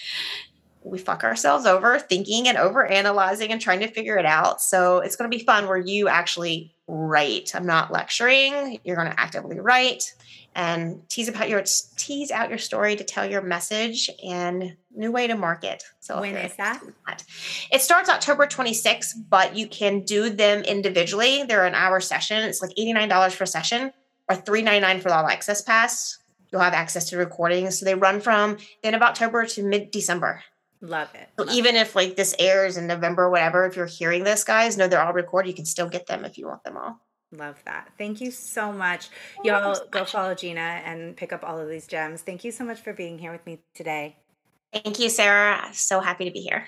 we fuck ourselves over thinking and over analyzing and trying to figure it out. So it's going to be fun where you actually write. I'm not lecturing. You're going to actively write and tease about your tease out your story to tell your message and new way to market. So when is that? It starts October 26th, but you can do them individually. They're an hour session. It's like $89 per session or 399 for the all access pass. You'll have access to recordings. So they run from the end of October to mid December. Love it. So Love even it. if like this airs in November, whatever, if you're hearing this, guys, know they're all recorded. You can still get them if you want them all. Love that. Thank you so much. Y'all go follow Gina and pick up all of these gems. Thank you so much for being here with me today. Thank you, Sarah. So happy to be here.